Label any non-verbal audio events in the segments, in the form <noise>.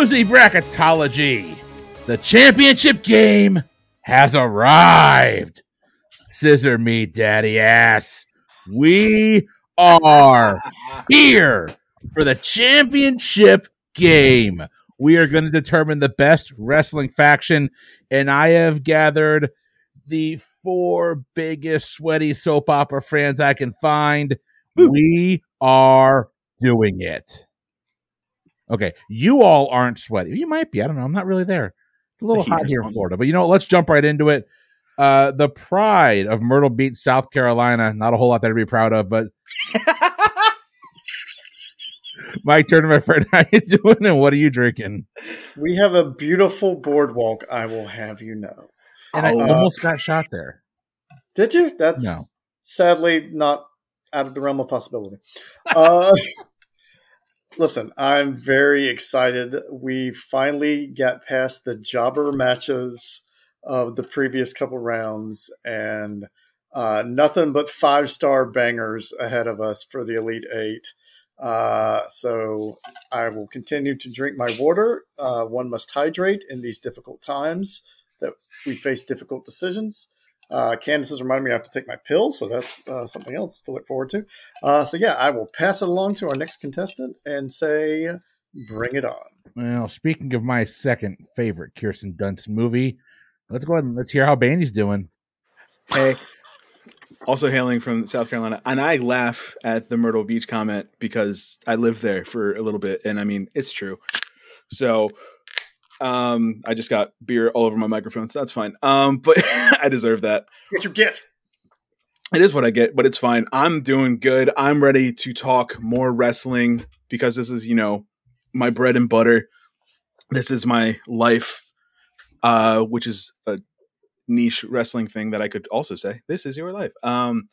Boozy Bracketology. The championship game has arrived. Scissor me, daddy ass. We are here for the championship game. We are going to determine the best wrestling faction, and I have gathered the four biggest sweaty soap opera fans I can find. We are doing it. Okay, you all aren't sweaty. You might be. I don't know. I'm not really there. It's a little hot here in. Florida, but you know what? Let's jump right into it. Uh, the pride of Myrtle Beach, South Carolina. Not a whole lot there to be proud of, but <laughs> Mike Turner, my friend, <laughs> how you doing? And what are you drinking? We have a beautiful boardwalk, I will have you know. And I Oh. almost got shot there. Did you? That's No, sadly not out of the realm of possibility. Uh, <laughs> listen, I'm very excited. We finally got past the jobber matches of the previous couple rounds and uh, nothing but five star bangers ahead of us for the Elite Eight. Uh, so I will continue to drink my water. Uh, one must hydrate in these difficult times that we face difficult decisions. Uh, Candace has reminded me I have to take my pills, so that's uh, something else to look forward to. Uh, so yeah, I will pass it along to our next contestant and say, "Bring it on." Well, speaking of my second favorite Kirsten Dunst movie, let's go ahead and let's hear how Baney's doing. Hey, also hailing from South Carolina, and I laugh at the Myrtle Beach comment because I lived there for a little bit, and I mean it's true. So, um, I just got beer all over my microphone, so that's fine. Um, but <laughs> I deserve that. What you get? It is what I get, but it's fine. I'm doing good. I'm ready to talk more wrestling because this is, you know, my bread and butter. This is my life, uh, which is a niche wrestling thing that I could also say. This is your life. Um,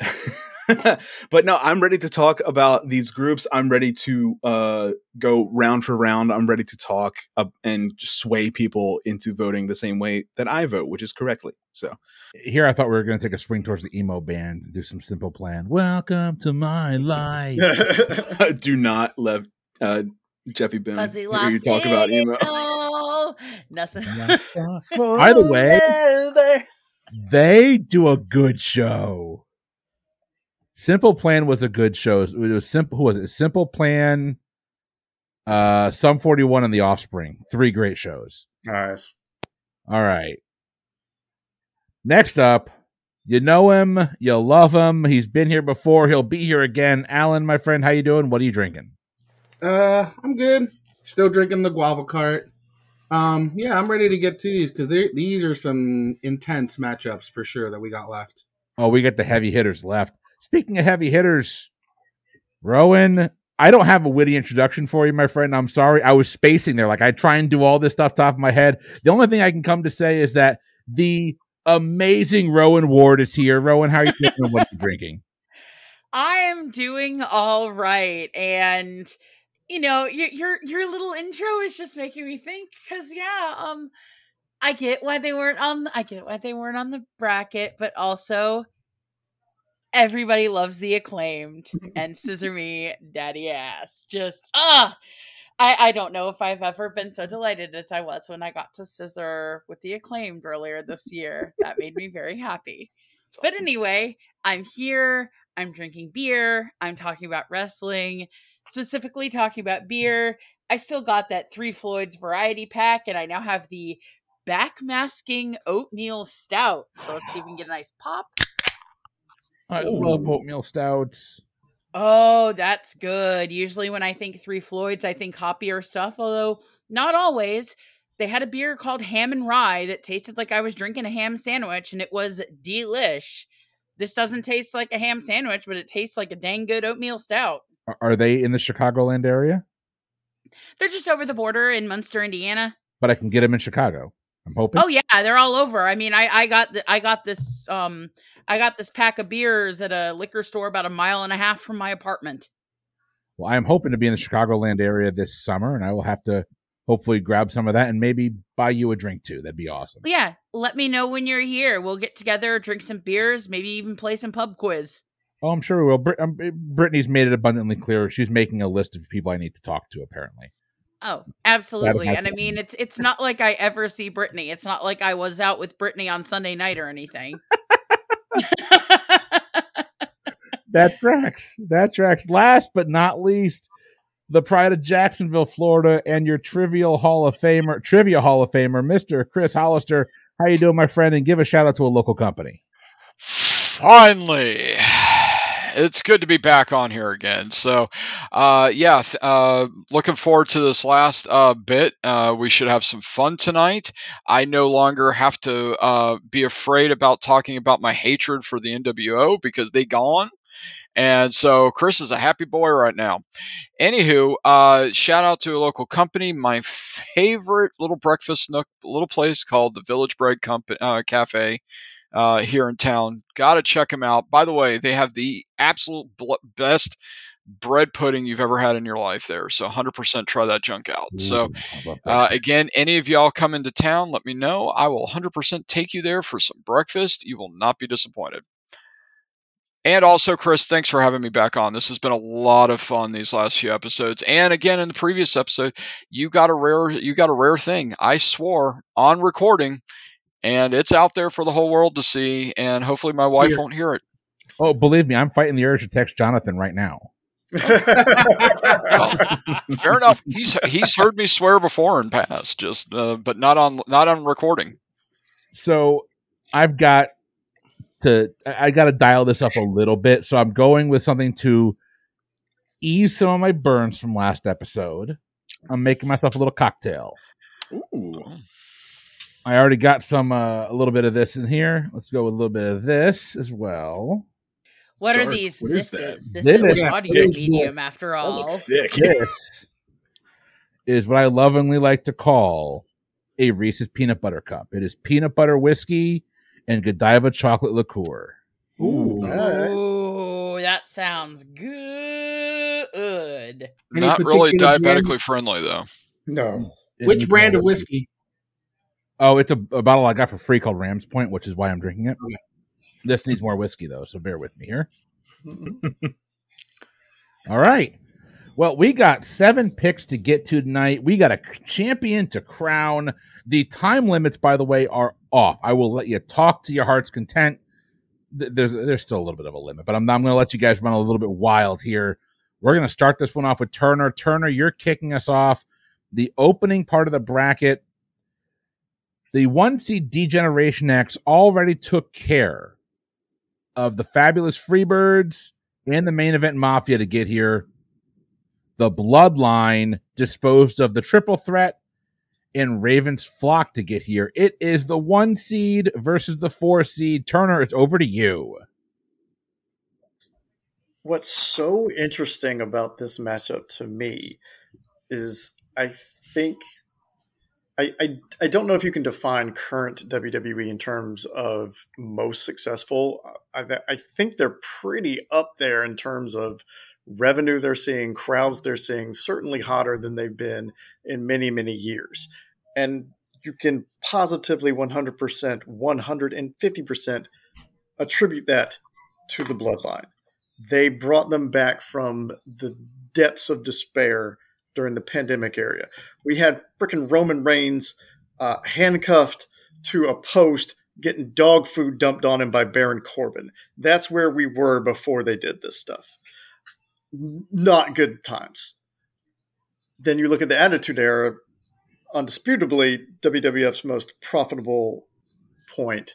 <laughs> <laughs> but no, I'm ready to talk about these groups. I'm ready to uh, go round for round. I'm ready to talk uh, and sway people into voting the same way that I vote, which is correctly. So. Here, I thought we were going to take a swing towards the emo band and do some simple plan. Welcome to my life. <laughs> do not let uh, Jeffy Boone Fuzzy hear you talk about emo. Oh, nothing. <laughs> By the way, they do a good show. Simple Plan was a good show. It was simple. Who was it? Simple Plan, uh, Sum 41, and The Offspring. Three great shows. nice. All right. Next up, you know him, you love him. He's been here before. He'll be here again. Alan, my friend, how you doing? What are you drinking? Uh, I'm good. Still drinking the guava cart. Um, yeah, I'm ready to get to these because these are some intense matchups for sure that we got left. Oh, we got the heavy hitters left. Speaking of heavy hitters, Rowan, I don't have a witty introduction for you, my friend. I'm sorry. I was spacing there. Like I try and do all this stuff top of my head. The only thing I can come to say is that the amazing Rowan Ward is here. Rowan, how are you doing? what are you drinking? I am doing all right, and you know, your your your little intro is just making me think because yeah, um, I get why they weren't on. I get why they weren't on the bracket, but also everybody loves the acclaimed <laughs> and scissor me daddy ass. Just ah. I, I don't know if I've ever been so delighted as I was when I got to scissor with the acclaimed earlier this year. That made me very happy. But anyway, I'm here. I'm drinking beer. I'm talking about wrestling, specifically talking about beer. I still got that Three Floyds variety pack, and I now have the backmasking oatmeal stout. So let's see if we can get a nice pop. I love oatmeal stouts. Oh, that's good. Usually, when I think Three Floyds, I think hoppier stuff, although not always. They had a beer called Ham and Rye that tasted like I was drinking a ham sandwich, and it was delish. This doesn't taste like a ham sandwich, but it tastes like a dang good oatmeal stout. Are- Are they in the Chicagoland area? They're just over the border in Munster, Indiana. But I can get them in Chicago. I'm hoping. Oh yeah, they're all over. I mean, I I got the, I got this um I got this pack of beers at a liquor store about a mile and a half from my apartment. Well, I'm hoping to be in the Chicagoland area this summer, and I will have to hopefully grab some of that and maybe buy you a drink too. That'd be awesome. Yeah, let me know when you're here. We'll get together, drink some beers, maybe even play some pub quiz. Oh, I'm sure we will. Brit- um, Brittany's made it abundantly clear. She's making a list of people I need to talk to, apparently. Oh, absolutely. And I mean, it's it's not like I ever see Brittany. It's not like I was out with Brittany on Sunday night or anything. <laughs> That tracks. That tracks. Last but not least, the pride of Jacksonville, Florida, and your trivial Hall of Famer, trivia Hall of Famer, Mister Chris Hollister. How you doing, my friend? And give a shout out to a local company. Finally, it's good to be back on here again. So, uh, yeah, uh, looking forward to this last uh, bit. Uh, we should have some fun tonight. I no longer have to uh, be afraid about talking about my hatred for the NWO because they gone. And so Chris is a happy boy right now. Anywho, uh, shout out to a local company, my favorite little breakfast nook, little place called the Village Bread Company uh, Cafe uh, here in town. Got to check them out. By the way, they have the absolute bl- best bread pudding you've ever had in your life there. So 100% try that junk out. So uh, again, any of y'all come into town, let me know. I will 100% take you there for some breakfast. You will not be disappointed. And also, Chris, thanks for having me back on. This has been a lot of fun these last few episodes. And again, in the previous episode, you got a rare you got a rare thing. I swore on recording, and it's out there for the whole world to see. And hopefully, my wife Here. won't hear it. oh, believe me, I'm fighting the urge to text Jonathan right now. Fair enough. He's he's heard me swear before in past, just uh, but not on not on recording. So I've got to I I got to dial this up a little bit. So I'm going with something to ease some of my burns from last episode. I'm making myself a little cocktail. Ooh. I already got some uh, a little bit of this in here. Let's go with a little bit of this as well. what are these? What is this that? is this This is is- an audio this is medium this. after all. thick. <laughs> This is what I lovingly like to call a Reese's peanut butter cup. It is peanut butter whiskey and Godiva chocolate liqueur. Ooh. Ooh, that sounds good. Any not really particular brand? diabetically friendly though. no. Which brand of whiskey? Oh, it's a, a bottle I got for free called Rams Point, which is why I'm drinking it. Okay. This needs more whiskey though, so bear with me here. <laughs> <laughs> All right. Well, we got seven picks to get to tonight. We got a champion to crown. The time limits, by the way, are off. I will let you talk to your heart's content. There's there's still a little bit of a limit, but I'm, I'm going to let you guys run a little bit wild here. We're going to start this one off with Turner. Turner, you're kicking us off. The opening part of the bracket. The one seed Degeneration X already took care of the fabulous Freebirds and the main event Mafia to get here. The Bloodline disposed of the triple threat and Raven's Flock to get here. It is the one seed versus the four seed. Turner, it's over to you. What's so interesting about this matchup to me is I think I, I I don't know if you can define current WWE in terms of most successful. I, I think they're pretty up there in terms of revenue they're seeing, crowds they're seeing, certainly hotter than they've been in many many years, and you can positively 100%, 150% attribute that to the bloodline they brought them back from the depths of despair during the pandemic area. We had frickin' Roman Reigns uh, handcuffed to a post, getting dog food dumped on him by Baron Corbin. That's where we were before they did this stuff. Not good times. Then you look at the Attitude Era, undisputably WWF's most profitable point,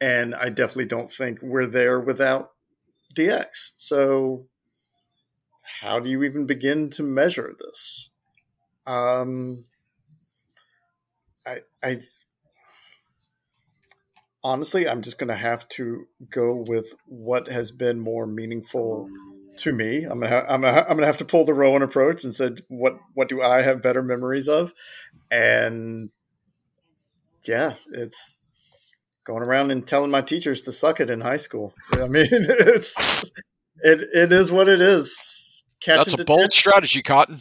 and I definitely don't think we're there without DX. So, how do you even begin to measure this? Um, I, I honestly, I'm just going to have to go with what has been more meaningful to me. I'm gonna, ha- I'm gonna, ha- I'm gonna have to pull the Rowan approach and said, what, what do I have better memories of? And yeah, it's going around and telling my teachers to suck it in high school. I mean, <laughs> it's it, it is what it is. That's a detention, bold strategy, Cotton.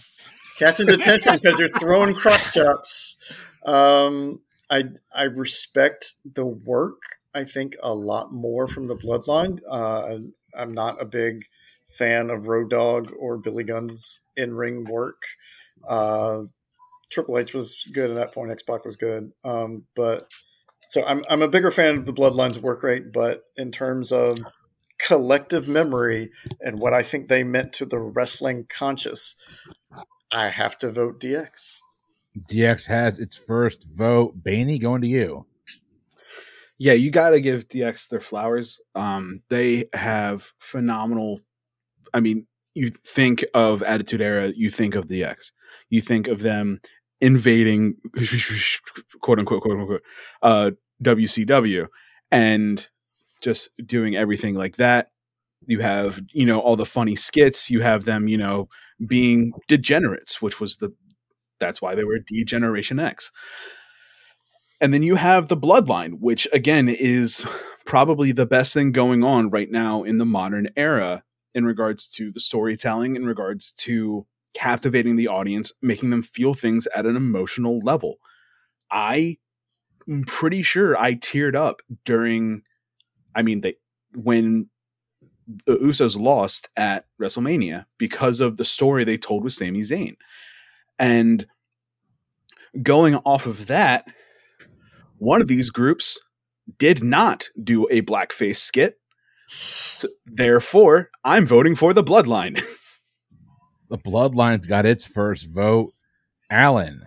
catching detention because you're throwing cross chops. Um, I I respect the work. I think a lot more from the bloodline. Uh, I'm not a big fan of Road Dog or Billy Gunn's in ring work. Uh, Triple H was good at that point. X Pac was good, um, but so I'm I'm a bigger fan of the Bloodlines work rate. But in terms of collective memory and what I think they meant to the wrestling conscious, I have to vote DX. DX has its first vote. Baney, going to you. Yeah, you got to give DX their flowers. Um, they have phenomenal. I mean, you think of Attitude Era, you think of DX, you think of them invading, <laughs> quote unquote, quote unquote, uh, WCW, and just doing everything like that. You have, you know, all the funny skits. You have them, you know, being degenerates, which was the that's why they were D Generation X. And then you have the Bloodline, which again is probably the best thing going on right now in the modern era in regards to the storytelling, in regards to captivating the audience, making them feel things at an emotional level. I am pretty sure I teared up during I mean they when the Usos lost at WrestleMania because of the story they told with Sami Zayn. And going off of that, one of these groups did not do a blackface skit. So therefore, I'm voting for the Bloodline. <laughs> the Bloodline's got its first vote. Alan.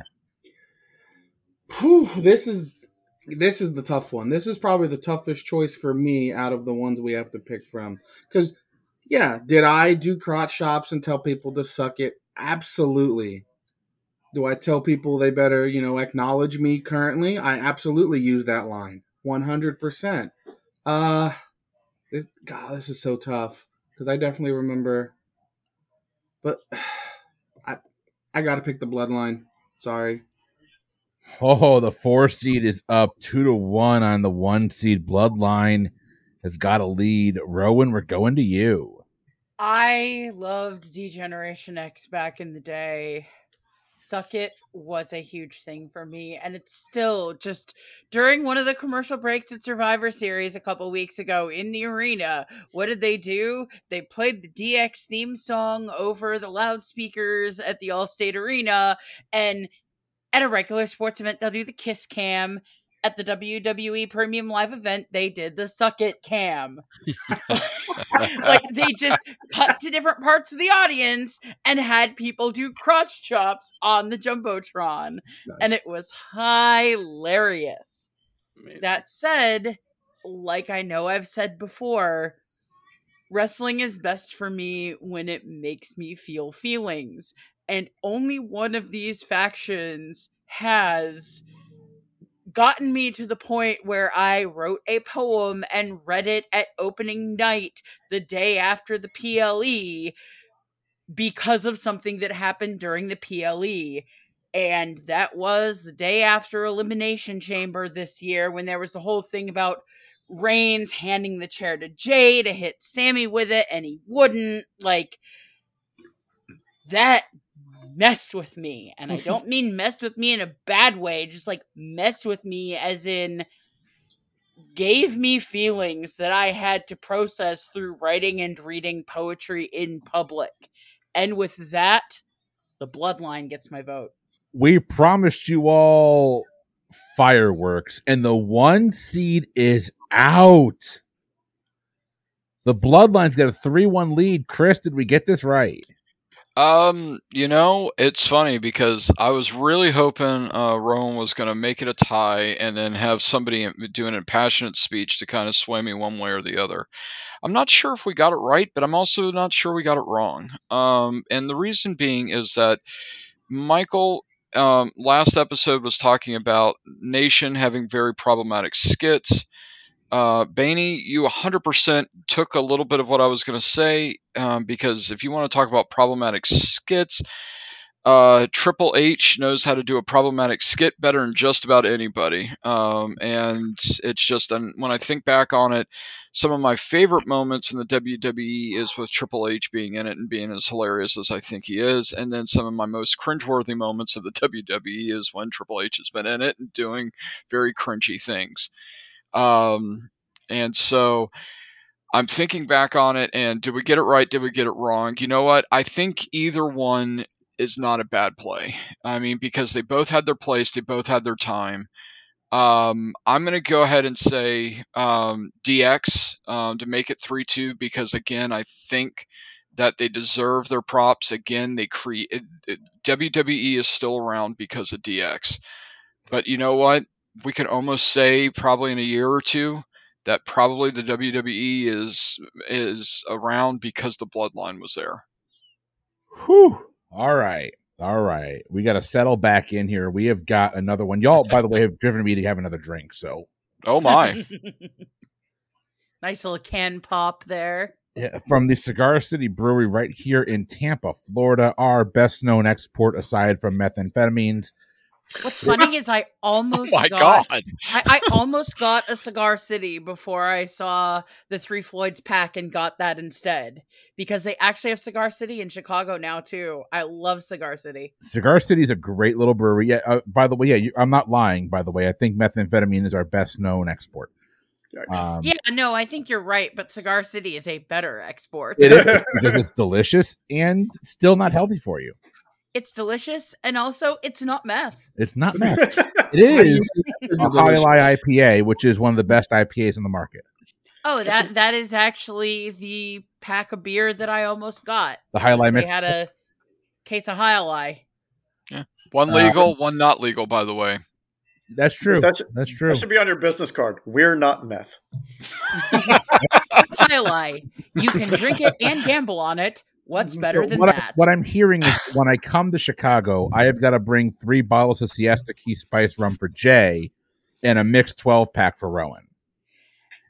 Whew, this is this is the tough one. This is probably the toughest choice for me out of the ones we have to pick from. Because, yeah, did I do crotch chops and tell people to suck it? Absolutely. Do I tell people they better, you know, acknowledge me currently? I absolutely use that line. 100%. Uh this god, this is so tough because I definitely remember but <sighs> I I got to pick the bloodline. Sorry. Oh, the four seed is up two to one on the one seed. Bloodline has got a lead. Rowan, we're going to you. I loved D-Generation X back in the day. Suck It was a huge thing for me. And it's still just during one of the commercial breaks at Survivor Series a couple weeks ago in the arena. What did they do? They played the DX theme song over the loudspeakers at the Allstate Arena. And at a regular sports event, they'll do the kiss cam. At the WWE Premium Live event, they did the suck it cam. <laughs> like they just cut to different parts of the audience and had people do crotch chops on the jumbotron, nice. and it was hilarious. Amazing. That said, like I know I've said before, wrestling is best for me when it makes me feel feelings and only one of these factions has gotten me to the point where I wrote a poem and read it at opening night the day after the PLE because of something that happened during the PLE. And that was the day after Elimination Chamber this year when there was the whole thing about Reigns handing the chair to Jey to hit Sami with it and he wouldn't. Like, that messed with me. And I <laughs> don't mean messed with me in a bad way, just like messed with me as in gave me feelings that I had to process through writing and reading poetry in public. And with that, the bloodline gets my vote. We promised you all fireworks, and the one seed is out. The bloodline's got a 3 1 lead. Chris, did we get this right? Um, you know, it's funny because I was really hoping uh, Rowan was going to make it a tie and then have somebody doing a passionate speech to kind of sway me one way or the other. I'm not sure if we got it right, but I'm also not sure we got it wrong. Um, and the reason being is that Michael um, last episode was talking about Nation having very problematic skits uh, Baney, you 100% took a little bit of what I was going to say um, because if you want to talk about problematic skits, uh, Triple H knows how to do a problematic skit better than just about anybody. Um, and it's just, and when I think back on it, some of my favorite moments in the WWE is with Triple H being in it and being as hilarious as I think he is. And then some of my most cringeworthy moments of the <laughs> WWE is when Triple H has been in it and doing very cringy things. Um, and so I'm thinking back on it, and did we get it right? Did we get it wrong? You know what? I think either one is not a bad play. I mean, because they both had their place, they both had their time. Um, I'm going to go ahead and say um, DX um, to make it 3 2 because, again, I think that they deserve their props. Again, they create WWE is still around because of DX. But you know what? We could almost say probably in a year or two that probably the WWE is is around because the bloodline was there. Whew. All right. All right. We got to settle back in here. We have got another one. Y'all, by the way, have driven me to have another drink. So, oh my. <laughs> nice little can pop there. Yeah, from the Cigar City Brewery right here in Tampa, Florida, our best known export aside from methamphetamines. What's funny is I <laughs> almost oh my got god. I, I almost got a Cigar City before I saw the Three Floyds pack and got that instead because they actually have Cigar City in Chicago now too. I love Cigar City. Cigar City is a great little brewery. Yeah. Uh, by the way, yeah, you, I'm not lying. By the way, I think methamphetamine is our best known export. Um, Yeah, no, I think you're right, but Cigar City is a better export. it is <laughs> because it's delicious and still not healthy for you. It's delicious and also it's not meth. It's not <laughs> meth. <laughs> It is a High IPA, which is one of the best IPAs in the market. Oh, that that is actually the pack of beer that I almost got. The Jai Alai They had a case of Jai Alai. One Uh, legal, one not legal, by the way. That's true. That's- That's true. That should be on your business card. We're not meth. <laughs> Jai Alai. You can drink it and gamble on it. What's mm, better than what, I, that? what I'm hearing is when I come to Chicago, I have got to bring three bottles of Siesta Key Spice rum for Jay and a mixed 12 pack for Rowan.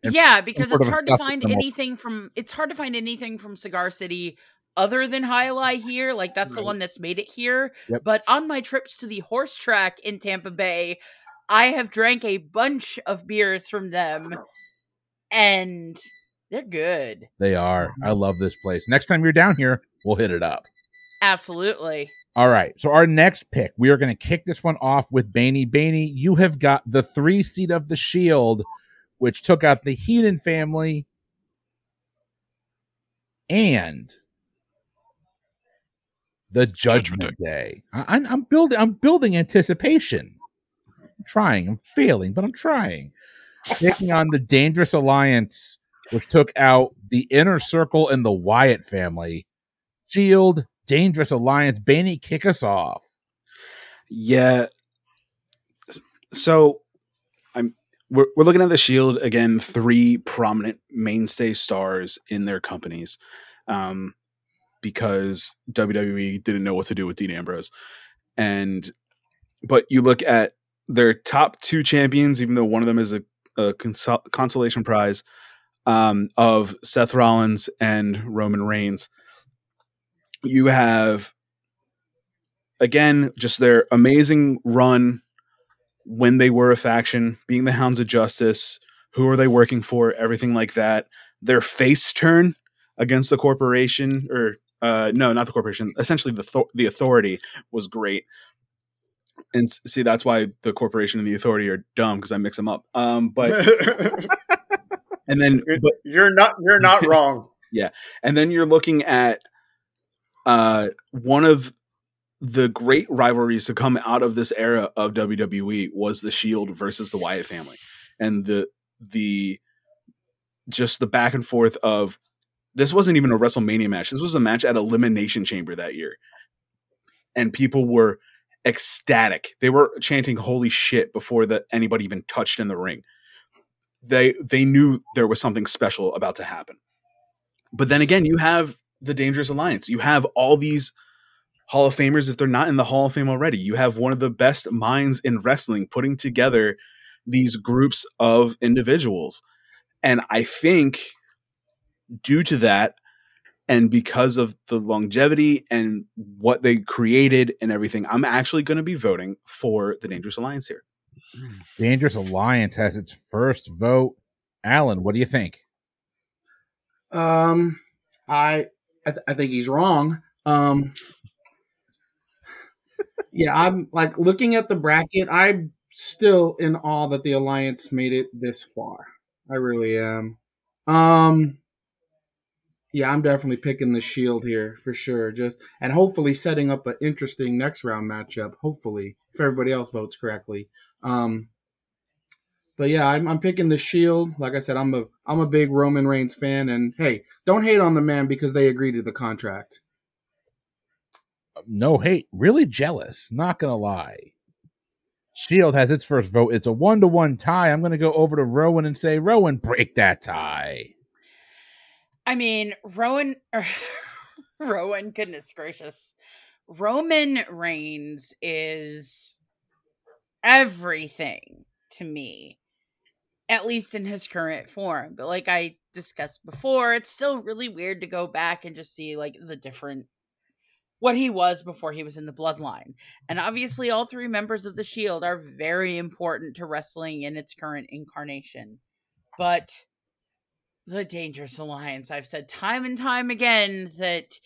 and- yeah, because it's hard to find anything from it's hard to find anything from Cigar City other than High Jai Alai here. Like that's the one that's made it here. Yep. But on my trips to the horse track in Tampa Bay, I have drank a bunch of beers from them, and they're good. They are. Um, I love this place. Next time you're down here, we'll hit it up. Absolutely. All right. So our next pick, we are going to kick this one off with Baney. Baney, you have got the three seat of the Shield, which took out the Heenan family and the Judgment, Judgment Day. I, I'm, I'm building. I'm building anticipation. I'm trying. I'm failing, but I'm trying. Taking on the Dangerous Alliance, which took out the Inner Circle and the Wyatt family. Shield, Dangerous Alliance. Baney, kick us off. Yeah. So I'm we're we're looking at the Shield again, three prominent mainstay stars in their companies. Um because WWE didn't know what to do with Dean Ambrose. And but you look at their top two champions, even though one of them is a, a consol- consolation prize um, of Seth Rollins and Roman Reigns. You have again, just their amazing run when they were a faction, being the Hounds of Justice. Who are they working for? Everything like that. Their face turn against the corporation, or uh, no, not the corporation. Essentially, the th- the authority was great. And see, that's why the corporation and the authority are dumb because I mix them up. Um, but <laughs> <laughs> and then, but you're not you're not <laughs> wrong. Yeah, and then you're looking at uh, one of the great rivalries to come out of this era of WWE was the Shield versus the Wyatt family, and the the just the back and forth of this wasn't even a WrestleMania match. This was a match at Elimination Chamber that year, and people were ecstatic. They were chanting "Holy shit!" before that anybody even touched in the ring. They they knew there was something special about to happen. But then again, you have the Dangerous Alliance. You have all these Hall of Famers if they're not in the Hall of Fame already. You have one of the best minds in wrestling putting together these groups of individuals. And I think due to that, and because of the longevity and what they created and everything, I'm actually going to be voting for the Dangerous Alliance here. Dangerous Alliance has its first vote. Alan, what do you think? Um, I I, th- I think he's wrong. Um, yeah, I'm like looking at the bracket. I'm still in awe that the alliance made it this far. I really am. Um, Yeah, I'm definitely picking the Shield here for sure. Just and hopefully setting up an interesting next round matchup. Hopefully, if everybody else votes correctly. Um, but yeah, I'm, I'm picking the Shield. Like I said, I'm a I'm a big Roman Reigns fan, and hey, don't hate on the man because they agreed to the contract. No hate, really jealous. Not gonna lie. Shield has its first vote. It's a one to one tie. I'm gonna go over to Rowan and say, Rowan, break that tie. I mean, Rowan, er, <laughs> Rowan, goodness gracious. Roman Reigns is everything to me, at least in his current form. But like I discussed before, it's still really weird to go back and just see like the different what he was before he was in the bloodline. And obviously all three members of the Shield are very important to wrestling in its current incarnation. But the Dangerous Alliance, I've said time and time again that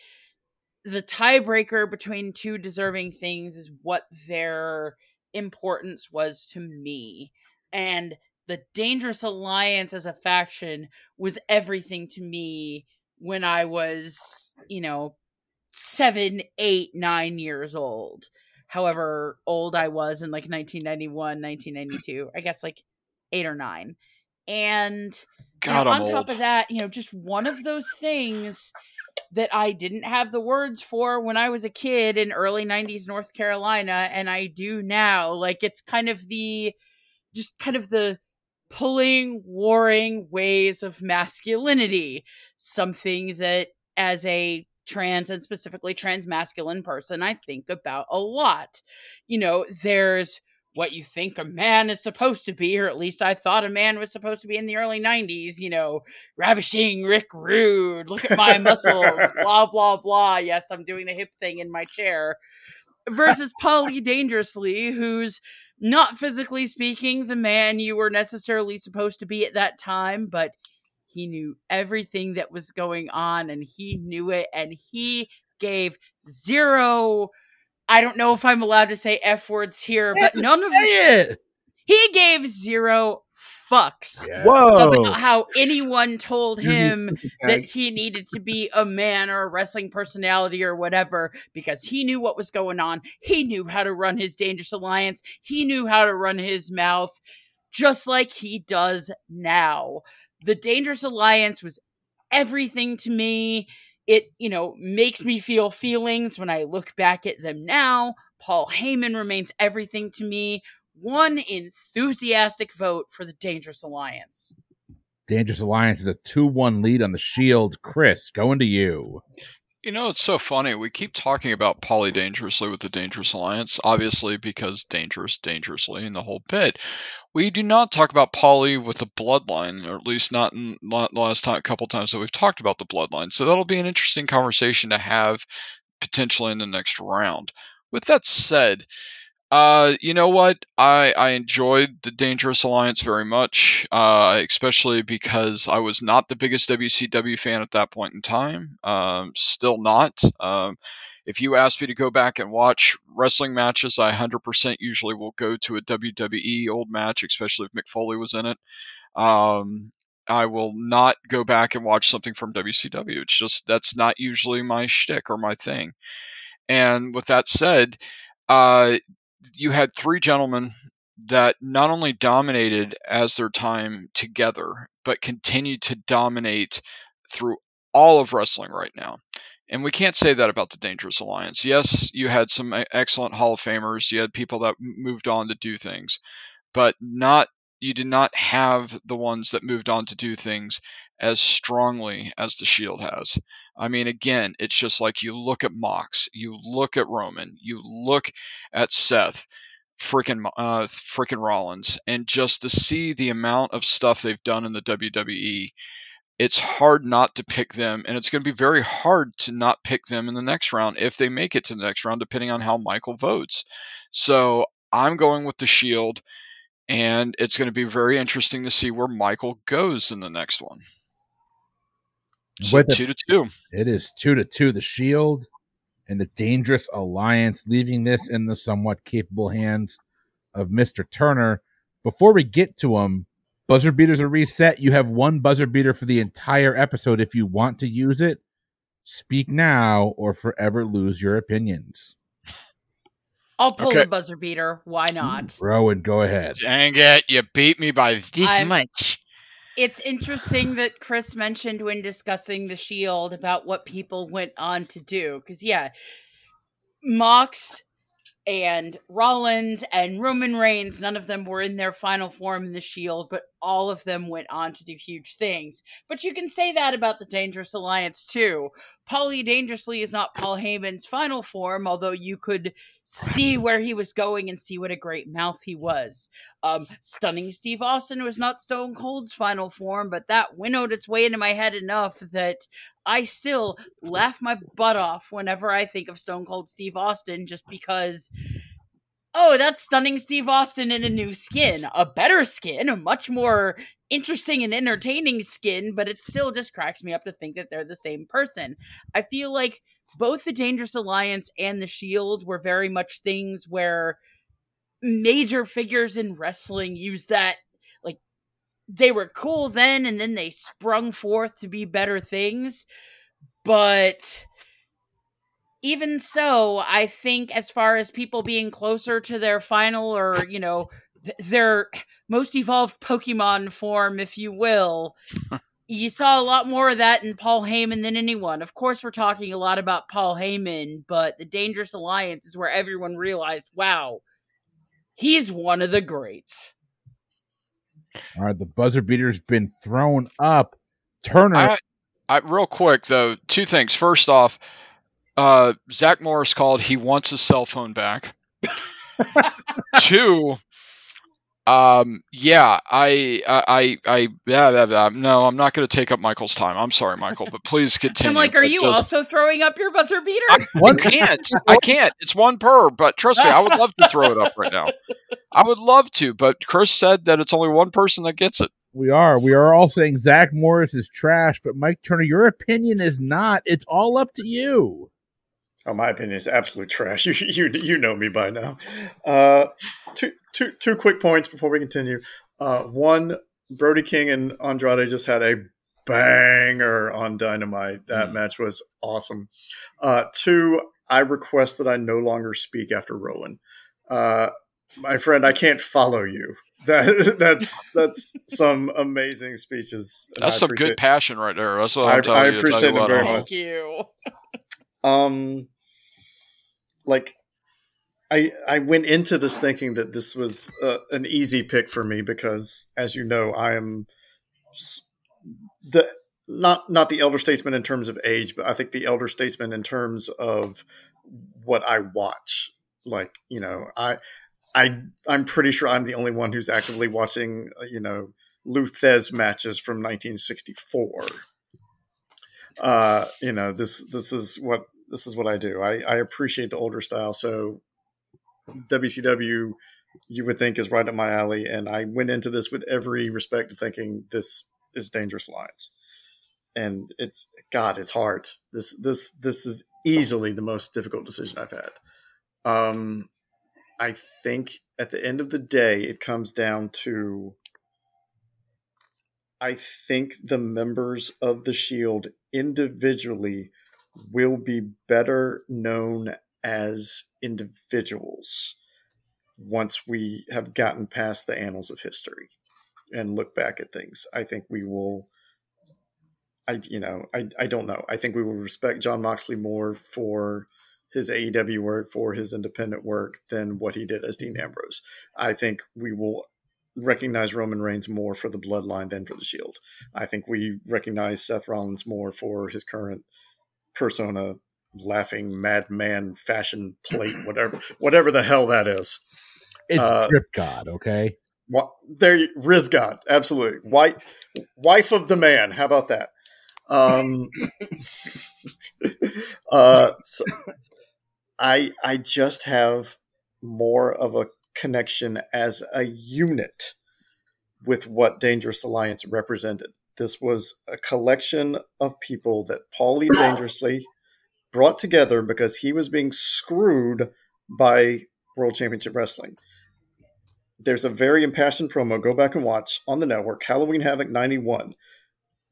the tiebreaker between two deserving things is what their importance was to me. And the Dangerous Alliance as a faction was everything to me when I was, you know, seven, eight, nine years old. However old I was in like 1991, 1992. I guess like eight or nine. And God, on top of that, you know, just one of those things that I didn't have the words for when I was a kid in early 90s North Carolina and I do now. Like it's kind of the just kind of the pulling warring ways of masculinity, something that as a trans and specifically trans masculine person I think about a lot. You know, there's what you think a man is supposed to be, or at least I thought a man was supposed to be in the early 90s, you know, ravishing Rick Rude, look at my <laughs> muscles, blah, blah, blah. Yes, I'm doing the hip thing in my chair. Versus Paulie Dangerously, who's not physically speaking the man you were necessarily supposed to be at that time, but he knew everything that was going on and he knew it and he gave zero I don't know if I'm allowed to say F words here, but none of it. he gave zero fucks Whoa. about how anyone told him that he needed to be a man or a wrestling personality or whatever because he knew what was going on. He knew how to run his Dangerous Alliance. He knew how to run his mouth just like he does now. The Dangerous Alliance was everything to me. It, you know, makes me feel feelings when I look back at them now. Paul Heyman remains everything to me. One enthusiastic vote for the Dangerous Alliance. Dangerous Alliance is a 2 1 lead on the Shield. Chris, going to you. You know, it's so funny. We keep talking about Paulie dangerously with the Dangerous Alliance, obviously because dangerous, dangerously, and the whole bit. We do not talk about Paulie with the Bloodline, or at least not in the last time, couple times that we've talked about the Bloodline. So that'll be an interesting conversation to have potentially in the next round. With that said, uh, you know what? I I enjoyed the Dangerous Alliance very much, uh, especially because I was not the biggest WCW fan at that point in time. Um, still not. Um, if you ask me to go back and watch wrestling matches, I 100% usually will go to a WWE old match, especially if Mick Foley was in it. Um, I will not go back and watch something from WCW. It's just that's not usually my shtick or my thing. And with that said, uh, you had three gentlemen that not only dominated as their time together, but continued to dominate through all of wrestling right now. And we can't say that about the Dangerous Alliance. Yes, you had some excellent Hall of Famers. You had people that moved on to do things, but not you did not have the ones that moved on to do things as strongly as the Shield has. I mean, again, it's just like you look at Mox, you look at Roman, you look at Seth, freaking uh, freaking Rollins, and just to see the amount of stuff they've done in the WWE, it's hard not to pick them, and it's going to be very hard to not pick them in the next round if they make it to the next round, depending on how Michael votes. So I'm going with the Shield, and it's going to be very interesting to see where Michael goes in the next one. So With it, two to two. it is 2 to 2. The Shield and the Dangerous Alliance, leaving this in the somewhat capable hands of Mr. Turner. Before we get to him, Buzzer beaters are reset. You have one buzzer beater for the entire episode. If you want to use it, speak now or forever lose your opinions. I'll pull Okay. a buzzer beater. Why not? Rowan, go ahead. Dang it! You beat me by this I'm- much. It's interesting that Chris mentioned when discussing the Shield about what people went on to do. Because, yeah, Mox and Rollins and Roman Reigns, none of them were in their final form in the Shield, but all of them went on to do huge things. But you can say that about the Dangerous Alliance, too. Paulie Dangerously is not Paul Heyman's final form, although you could see where he was going and see what a great mouth he was. Um, Stunning Steve Austin was not Stone Cold's final form, but that winnowed its way into my head enough that I still laugh my butt off whenever I think of Stone Cold Steve Austin just because. Oh, that's stunning Steve Austin in a new skin. A better skin, a much more interesting and entertaining skin, but it still just cracks me up to think that they're the same person. I feel like both the Dangerous Alliance and the Shield were very much things where major figures in wrestling use that like they were cool then and then they sprung forth to be better things but even so i think as far as people being closer to their final or you know th- their most evolved pokemon form if you will <laughs> you saw a lot more of that in Paul Heyman than anyone. Of course, we're talking a lot about Paul Heyman, but the Dangerous Alliance is where everyone realized, wow, he's one of the greats. All right, the buzzer beater's been thrown up. Turner, I, I, real quick though, two things. First off, uh, Zach Morris called. He wants his cell phone back. <laughs> Two, um, yeah, I, I, I, I yeah, yeah, yeah, no, I'm not going to take up Michael's time. I'm sorry, Michael, but please <laughs> continue. I'm like, are you just- also throwing up your buzzer beater? I, I can't. I can't. It's one per. But trust me, I would love to throw it up right now. I would love to, but Chris said that it's only one person that gets it. we are. We are all saying Zach Morris is trash, but Mike Turner, your opinion is not. It's all up to you. Oh, my opinion is absolute trash. <laughs> You you you know me by now. Uh, two two two quick points before we continue. Uh, one, Brody King and Andrade just had a banger on Dynamite. That match was awesome. Uh, two, I request that I no longer speak after Rowan. Uh, my friend, I can't follow you. <laughs> That that's that's <laughs> some amazing speeches. That's I some good appreciate- passion right there. That's what I- I'm telling I you. to tell appreciate you it very much. Thank you. um like i i went into this thinking that this was uh, an easy pick for me because as you know i am the not not the elder statesman in terms of age but i think the elder statesman in terms of what i watch. Like you know i i i'm pretty sure i'm the only one who's actively watching uh, you know Lou Thesz matches from 1964 uh you know this this is what this is what i do. I i appreciate the older style. So wcw you would think is right up my alley and i went into this with every respect of thinking this is Dangerous Alliance. and it's god it's hard. This this this is easily the most difficult decision i've had. Um i think at the end of the day it comes down to I think the members of the Shield individually will be better known as individuals once we have gotten past the annals of history and look back at things. I think we will. I you know I I don't know. I think we will respect Jon Moxley more for his AEW work, for his independent work, than what he did as Dean Ambrose. I think we will recognize Roman Reigns more for the bloodline than for the Shield. I think we recognize Seth Rollins more for his current persona, laughing madman fashion plate, whatever, whatever the hell that is. It's Uh, Drip God, okay? What there, you- Riz God, absolutely. White wife of the man. How about that? Um, <laughs> uh, so I I just have more of a connection as a unit with what Dangerous Alliance represented. This was a collection of people that Paulie Dangerously brought together because he was being screwed by World Championship Wrestling. there's a very impassioned promo. Go back and watch on the network. Halloween Havoc 91.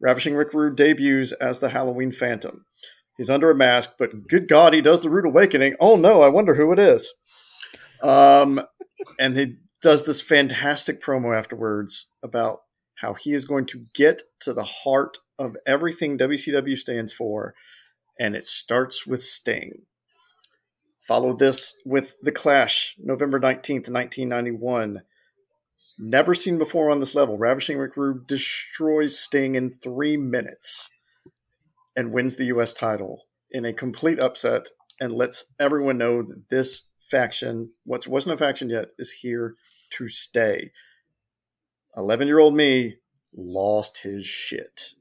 Ravishing Rick Rude debuts as the Halloween Phantom. He's under a mask, but good God, he does the Rude Awakening. Oh no, I wonder who it is. Um, and he does this fantastic promo afterwards about how he is going to get to the heart of everything WCW stands for, and it starts with Sting. Follow this with The Clash, November 19th, 1991. Never seen before on this level. Ravishing Rick Rude destroys Sting in three minutes and wins the U.S. title in a complete upset and lets everyone know that this faction, what wasn't a faction yet, is here to stay. 11 year old me lost his shit.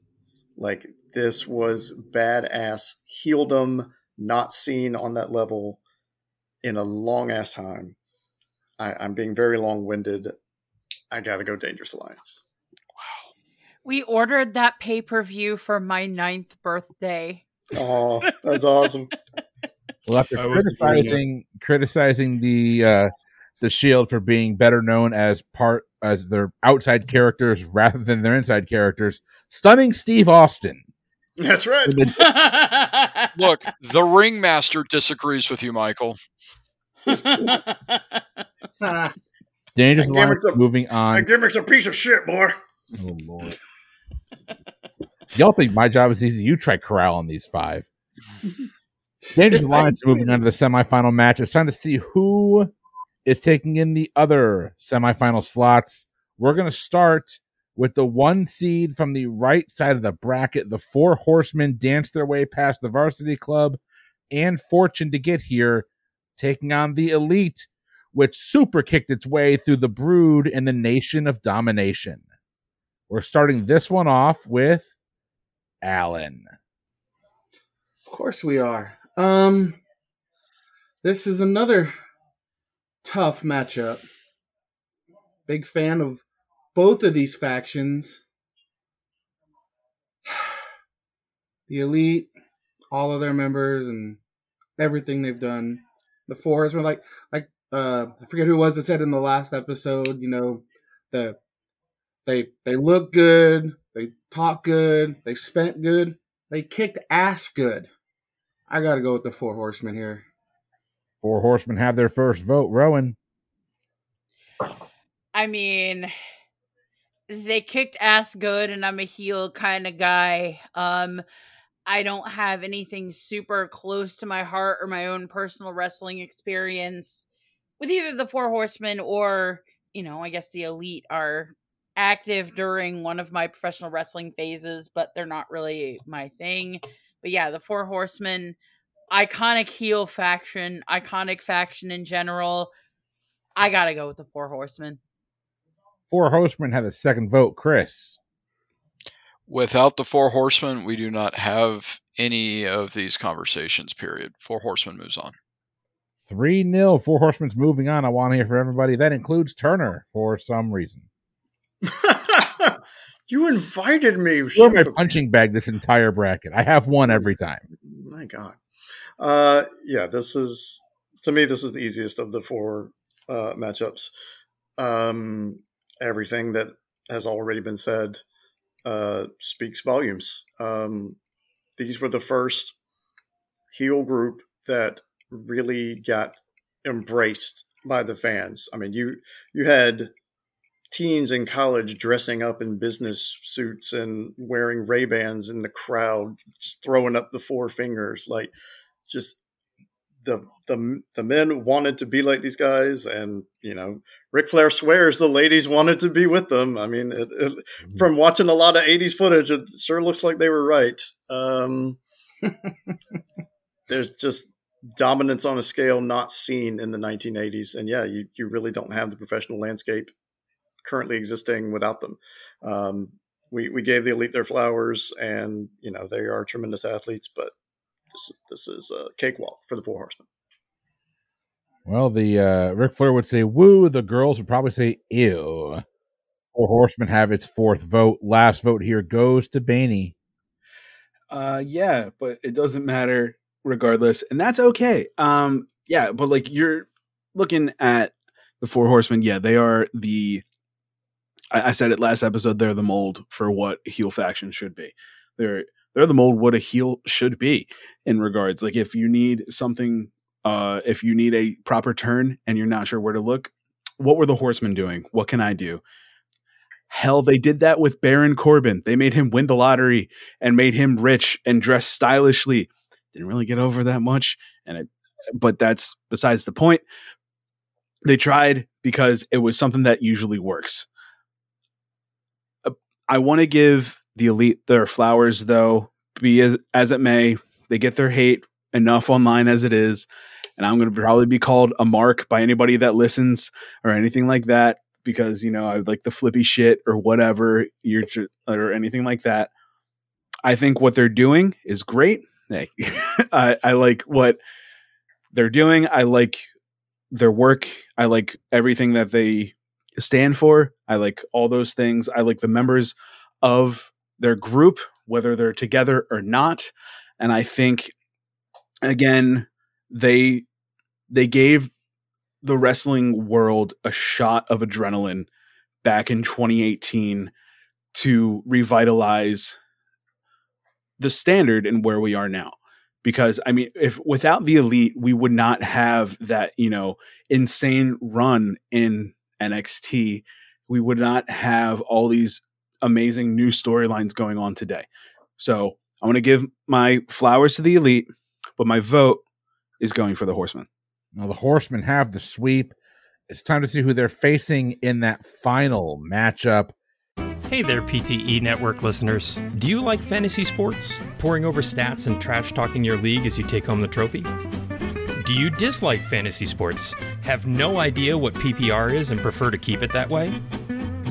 Like, this was badass heeldom, not seen on that level in a long ass time. I, I'm being very long winded. I gotta go Dangerous Alliance. Wow. We ordered that pay per view for my ninth birthday. Oh, that's awesome. Well, after I wasn't criticizing criticizing the uh, the Shield for being better known as part as their outside characters rather than their inside characters, stunning Steve Austin. That's right. the- <laughs> Look, the ringmaster disagrees with you, Michael. <laughs> Dangerous That Alliance a- moving on. gimmick's a piece of shit, boy. Oh lord. Y'all think my job is easy? You try corralling these five. <laughs> Dangerous Alliance moving on to the semifinal match. It's time to see who is taking in the other semifinal slots. We're going to start with the one seed from the right side of the bracket. The four horsemen dance their way past the varsity club and fortune to get here, taking on the elite, which super kicked its way through the brood in the nation of domination. We're starting this one off with Allen. of course we are. Um, this is another tough matchup. Big fan of both of these factions. <sighs> The elite, all of their members, and everything they've done. The four horsemen, like like uh, I forget who it was that said in the last episode. You know, the they they look good, they talk good, they spent good, they kicked ass good. I got to go with the four horsemen here. Four horsemen have their first vote. Rowan. I mean, they kicked ass good, and I'm a heel kind of guy. Um, I don't have anything super close to my heart or my own personal wrestling experience with either the Four Horsemen or, you know, I guess the Elite are active during one of my professional wrestling phases, but they're not really my thing. But yeah, the Four Horsemen, iconic heel faction, iconic faction in general. I gotta go with the Four Horsemen. Four horsemen have a second vote. Chris. Without the four horsemen, we do not have any of these conversations, period. Four horsemen moves on. 3 0. Four horsemen's moving on. I want to hear from everybody. That includes Turner for some reason. <laughs> you invited me. you You're my son of a- punching bag this entire bracket. I have one every time. My God. Uh, yeah, this is to me. This is the easiest of the four uh, matchups. Um, everything that has already been said uh, speaks volumes. Um, these were the first heel group that really got embraced by the fans. I mean, you you had teens in college dressing up in business suits and wearing Ray Bans in the crowd, just throwing up the four fingers, like just the the the men wanted to be like these guys, and you know, Ric Flair swears the ladies wanted to be with them. I mean, it, it, from watching a lot of '80s footage, it sure looks like they were right. Um, <laughs> there's just dominance on a scale not seen in the 1980s, and yeah, you you really don't have the professional landscape currently existing without them. Um, we we gave the elite their flowers, and you know they are tremendous athletes, but this this is a cakewalk for the Four Horsemen. Well, the uh, Ric Flair would say "woo." The girls would probably say "ew." Four horsemen have its fourth vote. Last vote here goes to Baney. Uh, yeah, but it doesn't matter regardless, and that's okay. Um, yeah, but like you're looking at the Four Horsemen, yeah, they are the. I, I said it last episode. They're the mold for what heel faction should be. They're they're the mold what a heel should be in regards. Like if you need something, uh, if you need a proper turn and you're not sure where to look, what were the Horsemen doing? What can I do? Hell, they did that with Baron Corbin. They made him win the lottery and made him rich and dress stylishly. Didn't really get over that much, and it, but that's besides the point. They tried because it was something that usually works. Uh, I want to give the elite their flowers, though. Be as, as it may, they get their hate enough online as it is, and I'm going to probably be called a mark by anybody that listens or anything like that because you know I like the flippy shit or whatever you're or anything like that. I think what they're doing is great. <laughs> I, I like what they're doing. I like their work. I like everything that they stand for. I like all those things. I like the members of their group, whether they're together or not. And I think again, they they gave the wrestling world a shot of adrenaline back in 2018 to revitalize the standard and where we are now because i mean if without the elite we would not have that you know insane run in NXT we would not have all these amazing new storylines going on today so i want to give my flowers to the elite but my vote is going for the horsemen now the Horsemen have the sweep. It's time to see who they're facing in that final matchup. Hey there, PTE Network listeners. Do you like fantasy sports? Poring over stats and trash talking your league as you take home the trophy? Do you dislike fantasy sports? Have no idea what PPR is and prefer to keep it that way?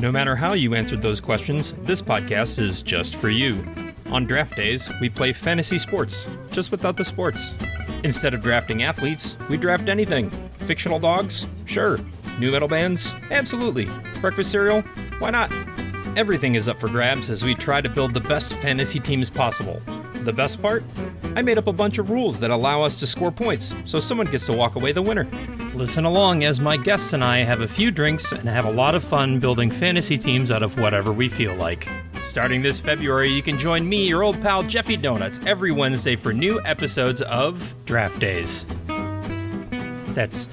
No matter how you answered those questions, this podcast is just for you. On draft days, we play fantasy sports, just without the sports. Instead of drafting athletes, we draft anything. Fictional dogs? Sure. Nu metal bands? Absolutely. Breakfast cereal? Why not? Everything is up for grabs as we try to build the best fantasy teams possible. The best part? I made up a bunch of rules that allow us to score points, so someone gets to walk away the winner. Listen along as my guests and I have a few drinks and have a lot of fun building fantasy teams out of whatever we feel like. Starting this February, you can join me, your old pal Jeffy Donuts, every Wednesday for new episodes of Draft Days. That's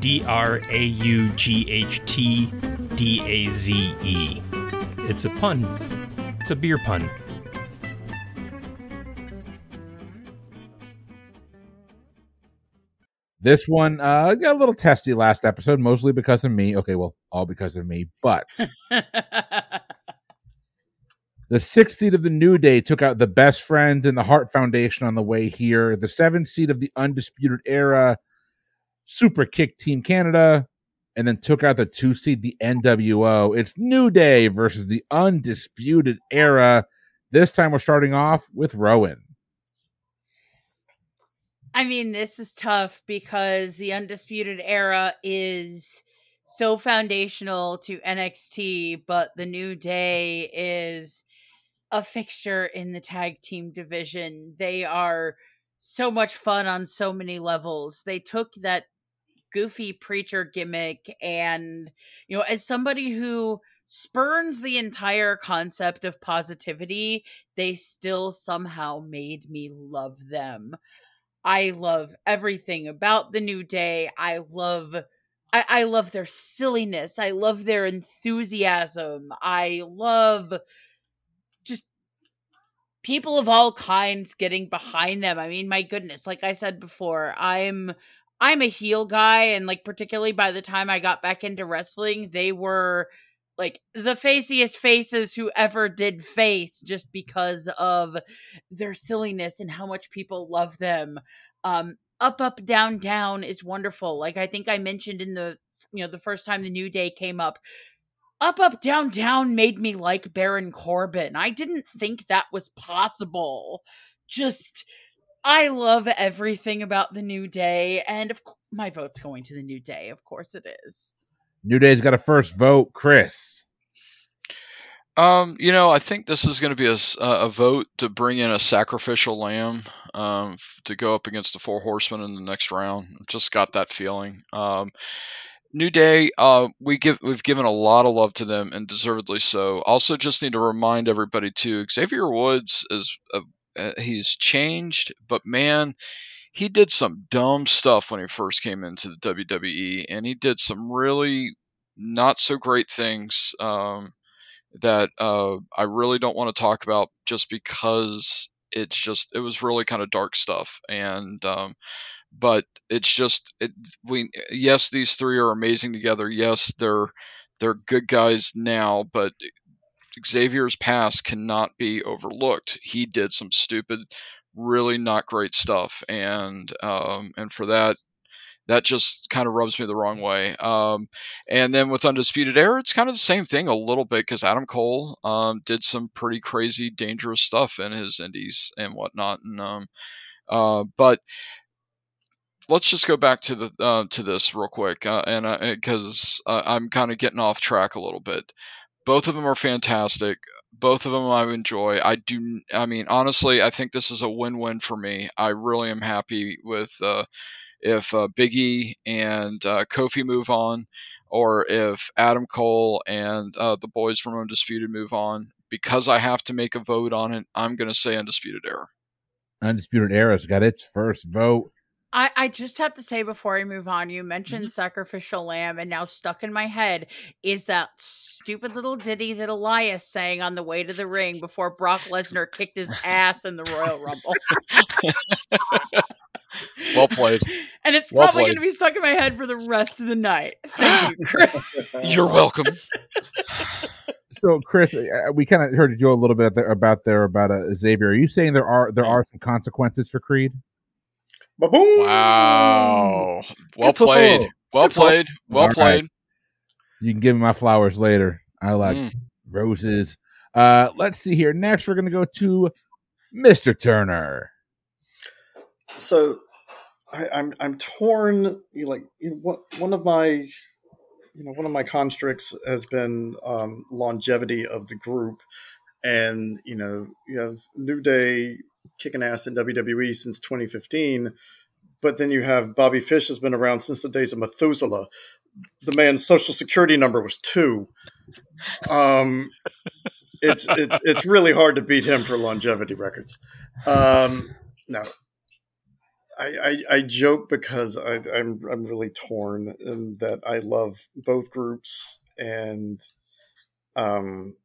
D R A U G H T D A Z E. It's a pun. It's a beer pun. This one uh, got a little testy last episode, mostly because of me. Okay, well, all because of me, but <laughs> The sixth seed of the New Day took out the Best Friends and the Hart Foundation on the way here. The seventh seed of the Undisputed Era, Super Kick Team Canada, and then took out the two seed, the NWO. It's New Day versus the Undisputed Era. This time we're starting off with Rowan. I mean, this is tough because the Undisputed Era is so foundational to NXT, but the New Day is a fixture in the tag team division. They are so much fun on so many levels. They took that goofy preacher gimmick and you know as somebody who spurns the entire concept of positivity they still somehow made me love them i love everything about the new day. I love I, I love their silliness. I love their enthusiasm. I love just people of all kinds getting behind them. I mean, my goodness, like I said before, I'm I'm a heel guy and like particularly by the time I got back into wrestling, they were like the faciest faces who ever did face just because of their silliness and how much people love them. Um up up down down is wonderful. Like I think I mentioned in the you know the first time the new day came up up, up, down, down made me like Baron Corbin. I didn't think that was possible. Just, I love everything about the New Day, and of co- my vote's going to the New Day. Of course, it is. New Day's got a first vote, Chris. Um, you know, I think this is going to be a, a vote to bring in a sacrificial lamb um, to go up against the four horsemen in the next round. Just got that feeling. Um, New Day, uh, we give we've given a lot of love to them and deservedly so. Also, just need to remind everybody too, Xavier Woods is uh, he's changed, but man, he did some dumb stuff when he first came into the WWE, and he did some really not so great things um, that uh, I really don't want to talk about just because it's just it was really kind of dark stuff. And um, but it's just it, we yes these three are amazing together. Yes they're they're good guys now but Xavier's past cannot be overlooked. He did some stupid really not great stuff and um, and for that that just kind of rubs me the wrong way. Um, and then with Undisputed Era, it's kind of the same thing a little bit because Adam Cole um, did some pretty crazy, dangerous stuff in his indies and whatnot. And um, uh, but let's just go back to the uh, to this real quick, uh, and because uh, I'm kind of getting off track a little bit. Both of them are fantastic. Both of them I enjoy. I do. I mean, honestly, I think this is a win-win for me. I really am happy with uh, if uh, Biggie and uh, Kofi move on, or if Adam Cole and uh, the boys from Undisputed move on. Because I have to make a vote on it, I'm going to say Undisputed Era. Undisputed Era's got its first vote. I, I just have to say before I move on, you mentioned Mhm. sacrificial lamb, and now stuck in my head is that stupid little ditty that Elias sang on the way to the ring before Brock Lesnar kicked his ass in the Royal Rumble. <laughs> Well played. <laughs> And it's Well probably going to be stuck in my head for the rest of the night. Thank you, Chris. <laughs> You're welcome. So, Chris, uh, we kind of heard you a little bit about there about uh, Xavier. Are you saying there are there are some consequences for Creed? Ba-boom! Wow. Well Good pull. played. Well Good pull. played. Well All right. played. You can give me my flowers later. I like Mm. roses. Uh, let's see here. Next, we're gonna go to Mr. Turner. So I, I'm I'm torn. You like you know, what one of my you know one of my constricts has been um, longevity of the group, and you know you have New Day kicking ass in WWE since 2015, but then you have Bobby Fish has been around since the days of Methuselah. The man's social security number was two. Um, it's it's it's really hard to beat him for longevity records. Um, no, I, I, I joke because I, I'm I'm really torn in that I love both groups and um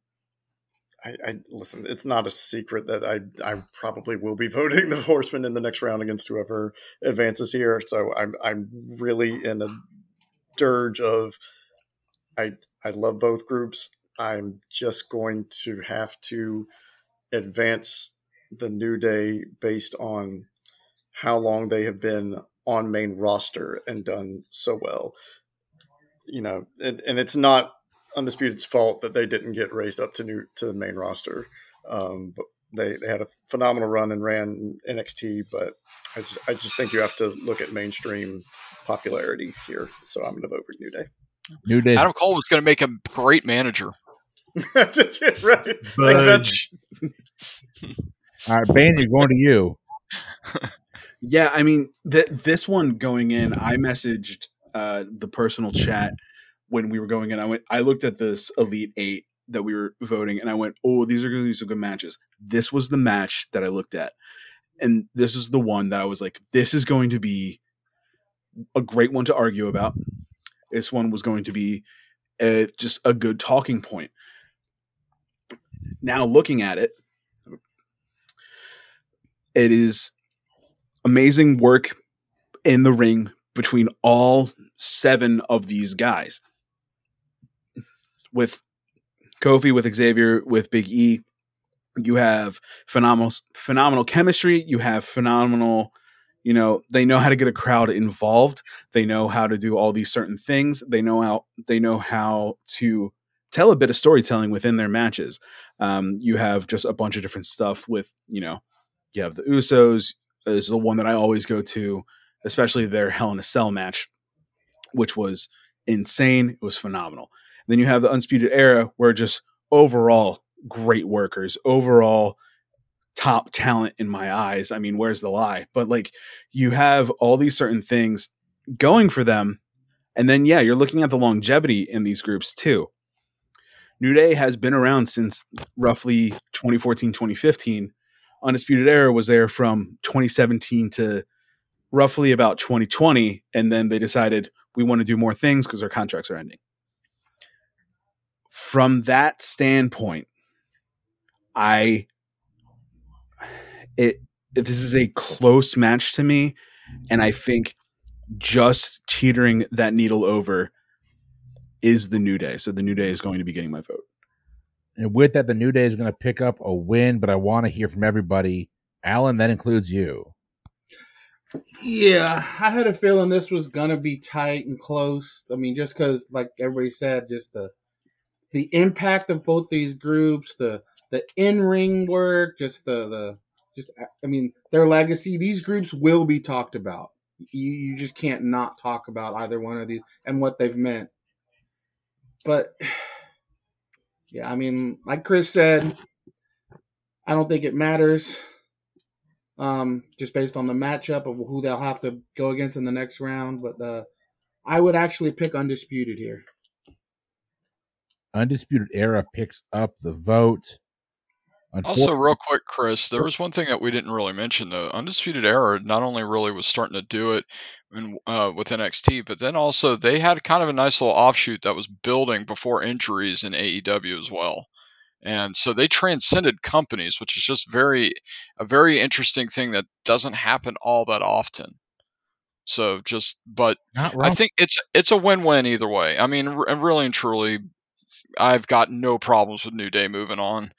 I, I listen. It's not a secret that I I probably will be <laughs> voting the Horsemen in the next round against whoever advances here. So I'm I'm really in a dirge of I I love both groups. I'm just going to have to advance the New Day based on how long they have been on main roster and done so well. You know, and, and it's not Undisputed's fault that they didn't get raised up to new to the main roster. Um, but they, they had a phenomenal run and ran NXT, but I just I just think you have to look at mainstream popularity here. So I'm going to vote for New Day. New Day. Adam Cole was going to make a great manager. <laughs> That's it, right. Thanks, Vince. All right, Bane, you're going to you. <laughs> Yeah, I mean, th- this one going in, I messaged uh, the personal chat when we were going in. I went, I looked at this Elite Eight that we were voting, and I went, "Oh, these are going to be some good matches." This was the match that I looked at, and this is the one that I was like, "This is going to be a great one to argue about." This one was going to be uh just a good talking point. Now looking at it, it is amazing work in the ring between all seven of these guys. With Kofi, with Xavier, with Big E, you have phenomenal phenomenal chemistry. You have phenomenal, you know, they know how to get a crowd involved. They know how to do all these certain things. They know how they know how to tell a bit of storytelling within their matches. Um, you have just a bunch of different stuff with, you know, you have the Usos, is the one that I always go to, especially their Hell in a Cell match, which was insane. It was phenomenal. Then you have the Undisputed Era, where just overall great workers, overall top talent in my eyes. I mean, where's the lie? But like you have all these certain things going for them, And then, yeah, you're looking at the longevity in these groups too. New Day has been around since roughly 2014, 2015. Undisputed Era was there from 2017 to roughly about 2020. And then they decided we want to do more things because our contracts are ending. From that standpoint, I it this is a close match to me, and I think just teetering that needle over is the New Day. So the New Day is going to be getting my vote. And with that, the New Day is going to pick up a win, but I want to hear from everybody. Alan, that includes you. Yeah, I had a feeling this was gonna be tight and close. I mean, just because, like everybody said, just the the impact of both these groups, the the in ring work, just the the just I mean their legacy. These groups will be talked about. You you just can't not talk about either one of these and what they've meant. But <sighs> yeah, I mean, like Chris said, I don't think it matters. Um, just based on the matchup of who they'll have to go against in the next round, but uh, I would actually pick undisputed here. Undisputed Era picks up the vote. Also, real quick, Chris, there was one thing that we didn't really mention though. Undisputed Era not only really was starting to do it in, uh, with NXT, but then also they had kind of a nice little offshoot that was building before injuries in AEW as well. And so they transcended companies, which is just very a very interesting thing that doesn't happen all that often. So just, but I think it's it's a win-win either way. I mean, r- really and truly, I've got no problems with New Day moving on.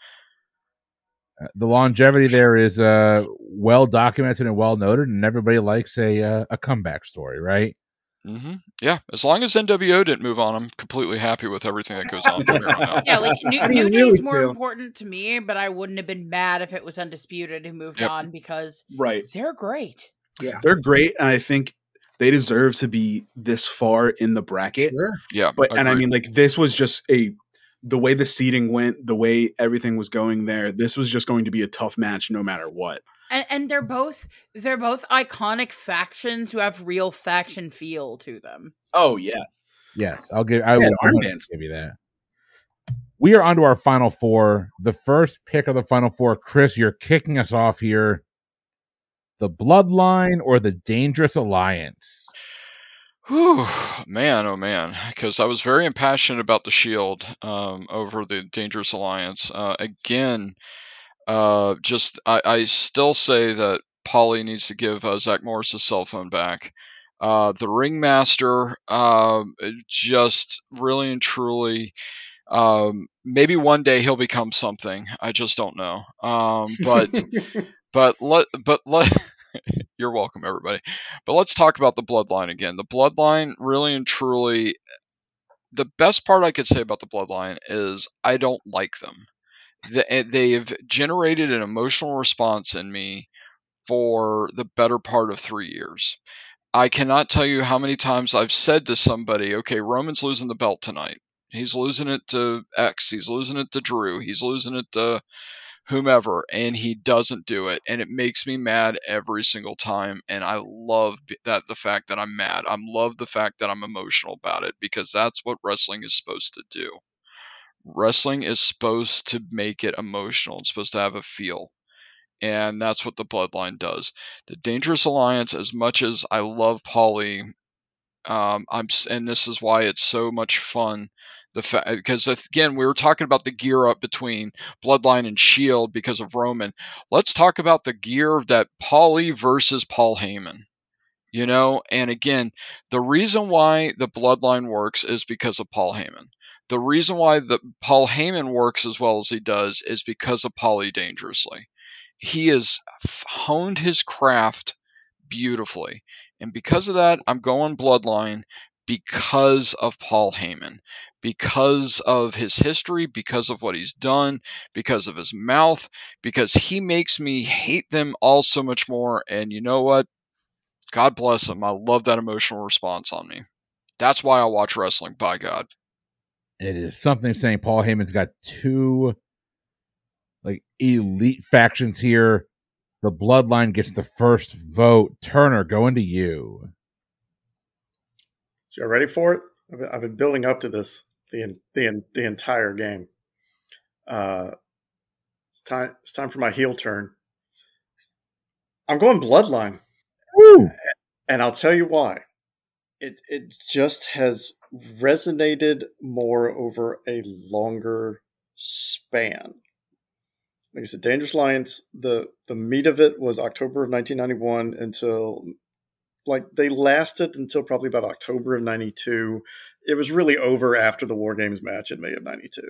Uh, the longevity there is uh, well documented and well noted, and everybody likes a uh, a comeback story, right? hmm Yeah, as long as NWO didn't move on, I'm completely happy with everything that goes on from on. <laughs> Yeah, like New, How do you New really Day's more feel? important to me, but I wouldn't have been mad if it was undisputed and moved Yep. on because Right. they're great. Yeah, They're great, and I think they deserve to be this far in the bracket. sure. Yeah, But and I mean, like this was just a the way the seating went, the way everything was going there. This was just going to be a tough match, no matter what. And and they're both they're both iconic factions who have real faction feel to them. Oh yeah, Yes, I'll give. I Yeah, will arm 100% dance. give you that. We are on to our final four. The first pick of the final four, Chris. You're kicking us off here. The Bloodline or the Dangerous Alliance? Whew, man, oh man, because I was very impassioned about the Shield um, over the Dangerous Alliance. Uh, again, uh, just I, I still say that Paulie needs to give uh, Zach Morris his cell phone back. Uh, the Ringmaster, um, just really and truly, um, maybe one day he'll become something. I just don't know. Um, but <laughs> but let but let <laughs> <laughs> you're welcome everybody. But let's talk about the bloodline again. The bloodline really and truly the best part i could say about the bloodline is i don't like them. Eh, they've generated an emotional response in me for the better part of three years. I cannot tell you how many times i've said to somebody okay roman's losing the belt tonight. He's losing it to x. He's losing it to drew. He's losing it to whomever and he doesn't do it and it makes me mad every single time and i love that the fact that i'm mad. I love the fact that i'm emotional about it because that's what wrestling is supposed to do. Wrestling is supposed to make it emotional it's supposed to have a feel and that's what the bloodline does. The dangerous alliance as much as i love paulie um, i'm and this is why it's so much fun the fact because again we were talking about the gear up between bloodline and shield because of roman. Let's talk about the gear that paulie versus paul heyman you know? And again the reason why the bloodline works is because of paul heyman. The reason why the paul heyman works as well as he does is because of paulie dangerously. He has honed his craft beautifully and because of that i'm going bloodline because of paul heyman because of his history, because of what he's done, because of his mouth, because he makes me hate them all so much more. And you know what? God bless him. I love that emotional response on me. That's why I watch wrestling, by God. It is something saying Paul Heyman's got two like elite factions here. The Bloodline gets the first vote. Turner, going to you. You ready for it? I've been, I've been building up to this the the the entire game. Uh, it's time. It's time for my heel turn. I'm going Bloodline, Woo! and I'll tell you why. It it just has resonated more over a longer span. Like I said, Dangerous Alliance. The the meat of it was October of 1991 until like they lasted until probably about October of 92. It was really over after the War Games match in May of 92.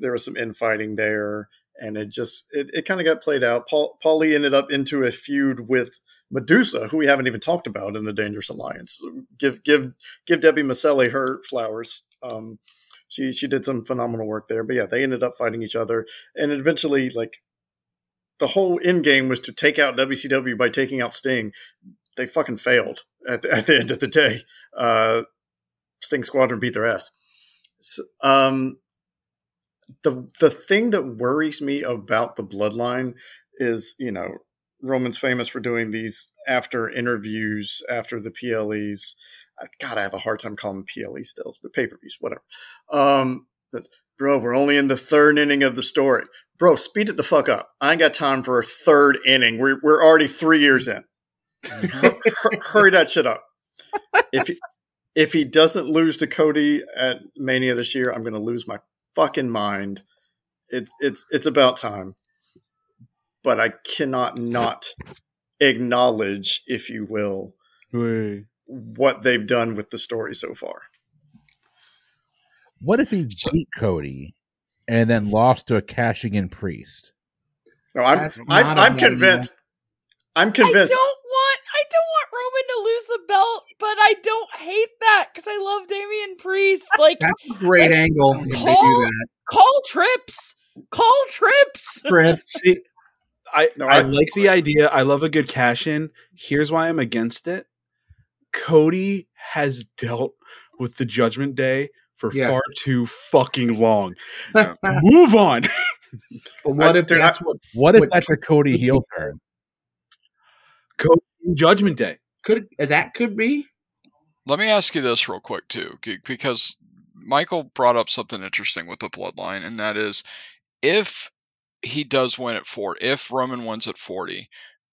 There was some infighting there, and it just it, it kind of got played out. Paul Paulie ended up into a feud with Medusa, who we haven't even talked about in the Dangerous Alliance. Give give give Debbie Miceli her flowers. Um, she she did some phenomenal work there. But yeah, they ended up fighting each other, and eventually, like the whole end game was to take out WCW by taking out Sting. They fucking failed at the, at the end of the day. Uh, Sting Squadron beat their ass. So, um, the the thing that worries me about the Bloodline is, you know, Roman's famous for doing these after interviews after the PLEs. God, I have a hard time calling them PLE still. The pay per views, whatever. Um, bro, we're only in the third inning of the story. Bro, speed it the fuck up. I ain't got time for a third inning. We're we're already three years in. Hur- hur- hurry that shit up. If he, if he doesn't lose to Cody at Mania this year, I'm going to lose my fucking mind. It's it's it's about time. But I cannot not acknowledge, if you will, Wait. What they've done with the story so far. What if he So- beat Cody and then lost to a cashing in priest? No, I'm I'm, not a I'm bad convinced. I'm I don't want I don't want Roman to lose the belt, but I don't hate that because I love Damian Priest. Like That's a great angle if they do that. call trips. Call trips. Trips. <laughs> I No, I I- like the idea. I love a good cash in. Here's why I'm against it. Cody has dealt with the Judgment Day for Yes. far too fucking long. <laughs> Move on. <laughs> But what if they're that's what What if What- that's a Cody heel turn? Cody Judgment Day. could that could be? Let me ask you this real quick too, because Michael brought up something interesting with the bloodline, and that is if he does win at four, if Roman wins at forty,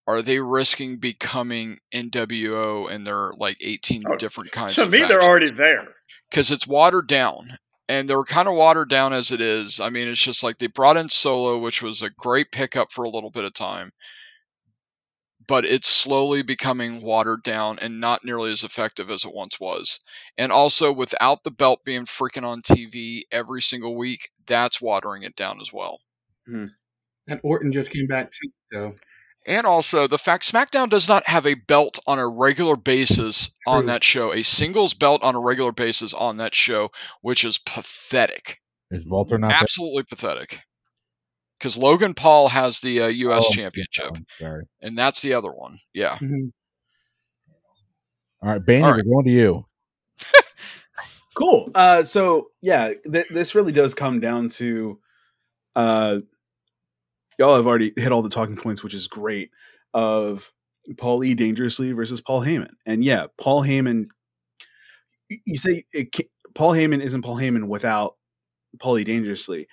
are they risking becoming NWO and they're like eighteen Oh, different kinds To of me, they're already there. because it's watered down and they're kind of watered down as it is. I mean, it's just like they brought in Solo, which was a great pickup for a little bit of time, but it's slowly becoming watered down and not nearly as effective as it once was. And also, without the belt being freaking on TV every single week, that's watering it down as well. Hmm. And Orton just came back too. So And also, the fact SmackDown does not have a belt on a regular basis on that show, a singles belt on a regular basis on that show, which is pathetic. Is Walter not absolutely pathetic. Because Logan Paul has the uh, U.S. Oh, Championship, there? Sorry. and that's the other one. Yeah. All right, Baney, All we're going to you. <laughs> Cool. Uh, so yeah, th- this really does come down to, uh, y'all have already hit all the talking points, which is great. Of Paul E. Dangerously versus Paul Heyman, and yeah, Paul Heyman. You say Paul Heyman isn't Paul Heyman without Paul E. Dangerously.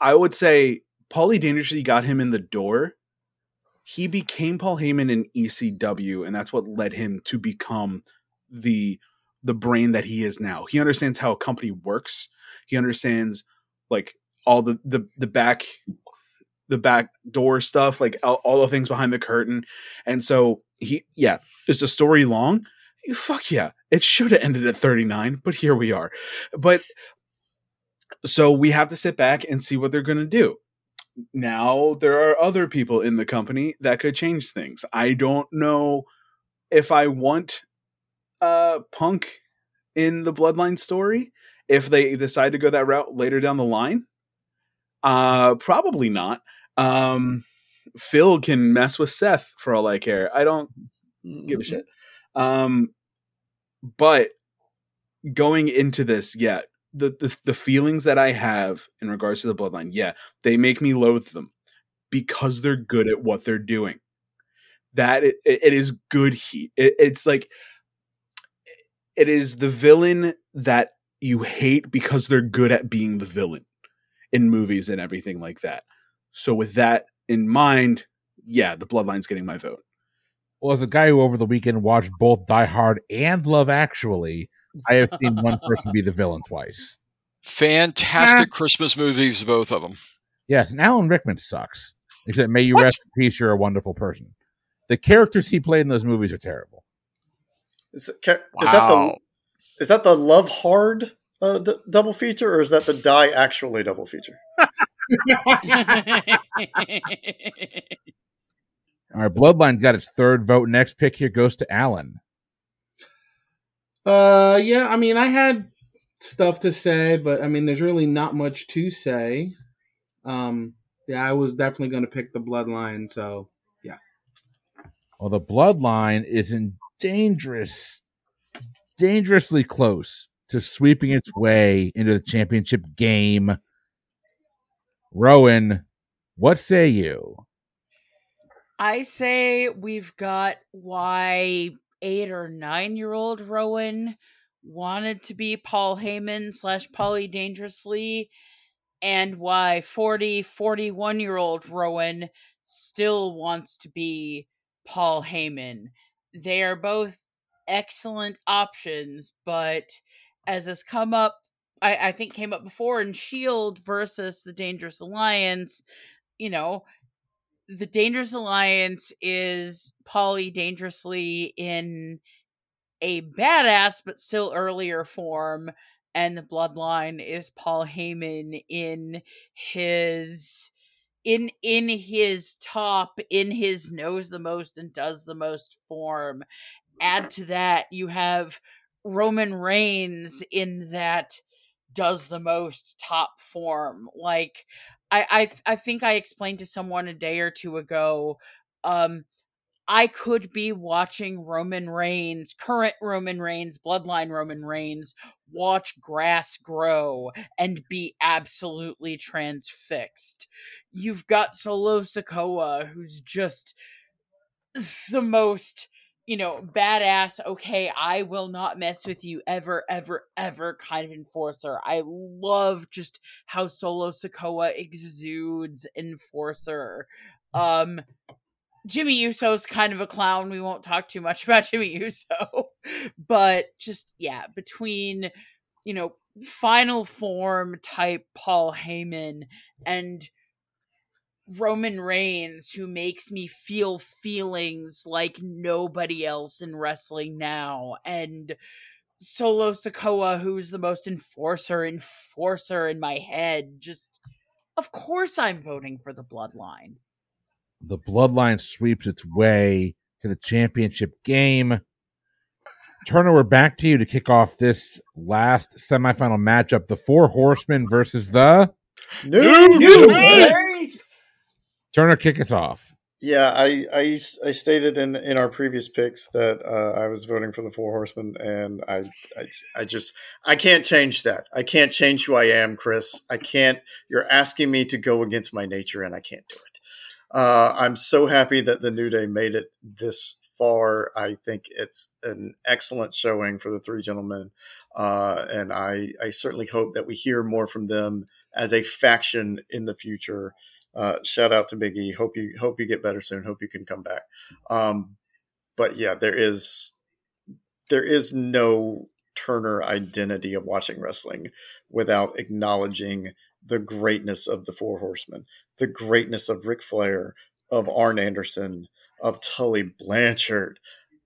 I would say Paul E. Dangerously got him in the door. He became Paul Heyman in ECW, and that's what led him to become the the brain that he is now. He understands how a company works. He understands like all the the the back the back door stuff, like all, all the things behind the curtain. And so he yeah, is the story long? Fuck yeah. It should have ended at 39, but here we are. But so we have to sit back and see what they're going to do. Now there are other people in the company that could change things. I don't know if I want uh Punk in the Bloodline story if they decide to go that route later down the line. Uh probably not. Um Phil can mess with Seth for all I care. I don't give a shit. Um but going into this, yeah, the, the the feelings that I have in regards to the bloodline, yeah, they make me loathe them because they're good at what they're doing. That it, it is good heat. It, it's like it is the villain that you hate because they're good at being the villain in movies and everything like that. So with that in mind, yeah, the Bloodline's getting my vote. Well, as a guy who over the weekend watched both Die Hard and Love Actually, I have seen one <laughs> person be the villain twice. Fantastic Christmas movies, both of them. Yes, and Alan Rickman sucks. Except, may you rest in peace. You're a wonderful person. The characters he played in those movies are terrible. Is, it, ca- is that the is that the Love Hard uh, d- double feature, or is that the Die Actually double feature? All right, Bloodline got its third vote. Next pick here goes to Alan. Uh, yeah. I mean, I had stuff to say, but I mean, there's really not much to say. Um, yeah, I was definitely going to pick the Bloodline. So yeah. Well, the Bloodline is in dangerous, dangerously close to sweeping its way into the championship game. Rowan, what say you? I say we've got why eight or nine year old Rowan wanted to be Paul Heyman slash Paulie Dangerously, and why 40, 41 year old Rowan still wants to be Paul Heyman. They are both excellent options, but as has come up, I, I think came up before in Shield versus the Dangerous Alliance, you know, the Dangerous Alliance is Paulie dangerously in a badass but still earlier form, and the Bloodline is Paul Heyman in his in in his top, in his knows the most and does the most form. Add to that, you have Roman Reigns in that does the most top form. Like I I I think I explained to someone a day or two ago um I could be watching Roman Reigns, current Roman Reigns, bloodline Roman Reigns, watch grass grow and be absolutely transfixed. You've got Solo Sikoa, who's just the most you know, badass, okay, I will not mess with you ever, ever, ever kind of enforcer. I love just how Solo Sikoa exudes enforcer. Um Jimmy Uso's kind of a clown. We won't talk too much <laughs> about Jimmy Uso. but just yeah, between you know, final form type Paul Heyman and Roman Reigns who makes me feel feelings like nobody else in wrestling now and Solo Sikoa who's the most enforcer enforcer in my head just of course I'm voting for the bloodline. The bloodline sweeps its way to the championship game. Turner, we're back to you to kick off this last semifinal matchup: the Four Horsemen versus the New, New Day. Turner, kick us off. Yeah, I, I, I stated in, in our previous picks that uh, I was voting for the Four Horsemen, and I, I I just I can't change that. I can't change who I am, Chris. I can't. You're asking me to go against my nature, and I can't do it. Uh, I'm so happy that the New Day made it this far. I think it's an excellent showing for the three gentlemen, uh, and I, I certainly hope that we hear more from them as a faction in the future. Uh, shout out to Biggie. Hope you hope you get better soon. Hope you can come back. Um, but yeah, there is there is no Turner identity of watching wrestling without acknowledging the greatness of the Four Horsemen, the greatness of Ric Flair, of Arn Anderson, of Tully Blanchard,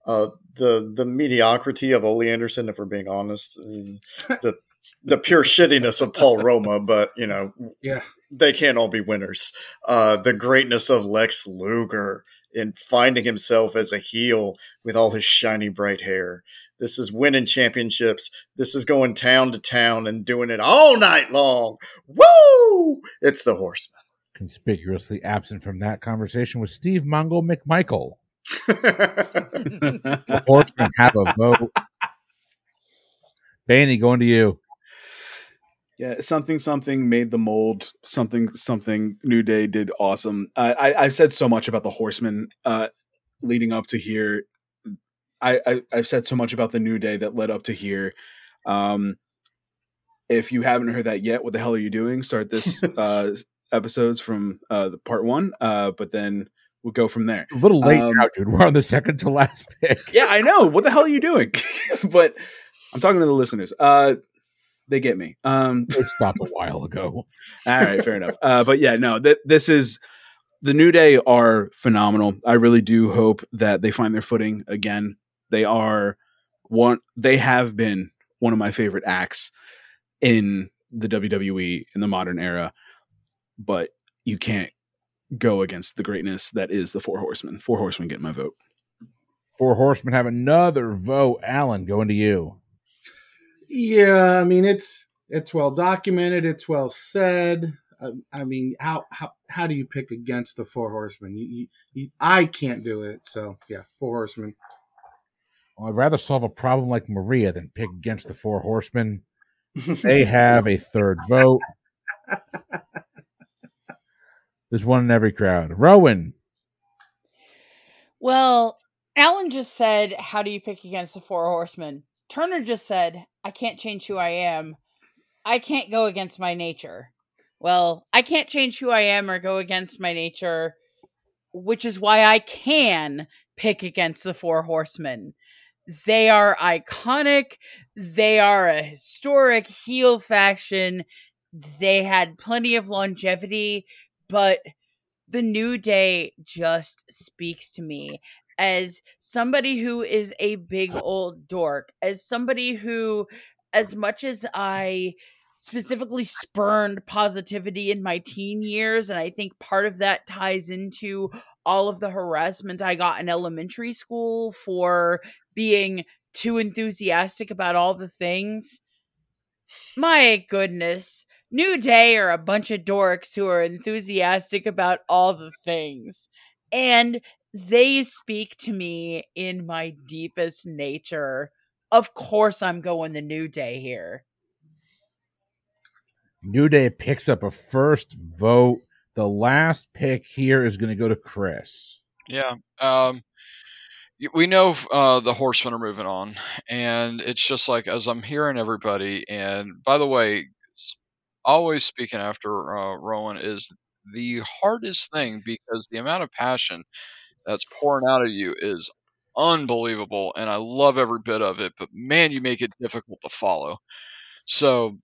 uh, the the mediocrity of Ole Anderson, if we're being honest, the the pure shittiness of Paul Roma, but you know, Yeah. They can't all be winners. Uh, the greatness of Lex Luger in finding himself as a heel with all his shiny bright hair. This is winning championships. This is going town to town and doing it all night long. Woo! It's the Horseman. Conspicuously absent from that conversation was Steve Mongo McMichael. <laughs> The Horsemen have a vote. Baney, going to you. Yeah, something something made the mold. Something something New Day did awesome. I I, I said so much about the Horsemen uh, leading up to here. I, I I've said so much about the new day that led up to here. Um, if you haven't heard that yet, what the hell are you doing? Start this <laughs> uh, episodes from uh, the part one, uh, but then we'll go from there. A little late Um, now, dude. We're on the second to last <laughs> pick. Yeah, I know. What the hell are you doing? <laughs> but I'm talking to the listeners. Uh, they get me. Um, They stopped a while ago. <laughs> all right, fair enough. Uh, but yeah, no, th- this is the New Day are phenomenal. I really do hope that they find their footing again. They are one. They have been one of my favorite acts in the WWE in the modern era. But you can't go against the greatness that is the Four Horsemen. Four Horsemen get my vote. Four Horsemen have another vote. Alan, going to you. Yeah, I mean it's it's well documented. It's well said. I, I mean, how how how do you pick against the four horsemen? You, you, you, I can't do it. So yeah, four horsemen. Well, I'd rather solve a problem like Maria than pick against the Four Horsemen. They have a third vote. <laughs> There's one in every crowd. Rowan. Well, Alan just said, How do you pick against the four horsemen? Turner just said, I can't change who I am. I can't go against my nature. Well, I can't change who I am or go against my nature, which is why I can pick against the four horsemen. They are iconic. They are a historic heel faction. They had plenty of longevity, but the New Day just speaks to me as somebody who is a big old dork, as somebody who, as much as I specifically spurned positivity in my teen years, and I think part of that ties into all of the harassment I got in elementary school for being too enthusiastic about all the things. My goodness. New Day are a bunch of dorks who are enthusiastic about all the things. And they speak to me in my deepest nature. Of course, I'm going the New Day here. New Day picks up a first vote. The last pick here is going to go to Chris. Yeah. Um, we know uh, the horsemen are moving on, and it's just like as I'm hearing everybody. And by the way, always speaking after uh, Rowan is the hardest thing because the amount of passion that's pouring out of you is unbelievable, and I love every bit of it. But man, you make it difficult to follow. So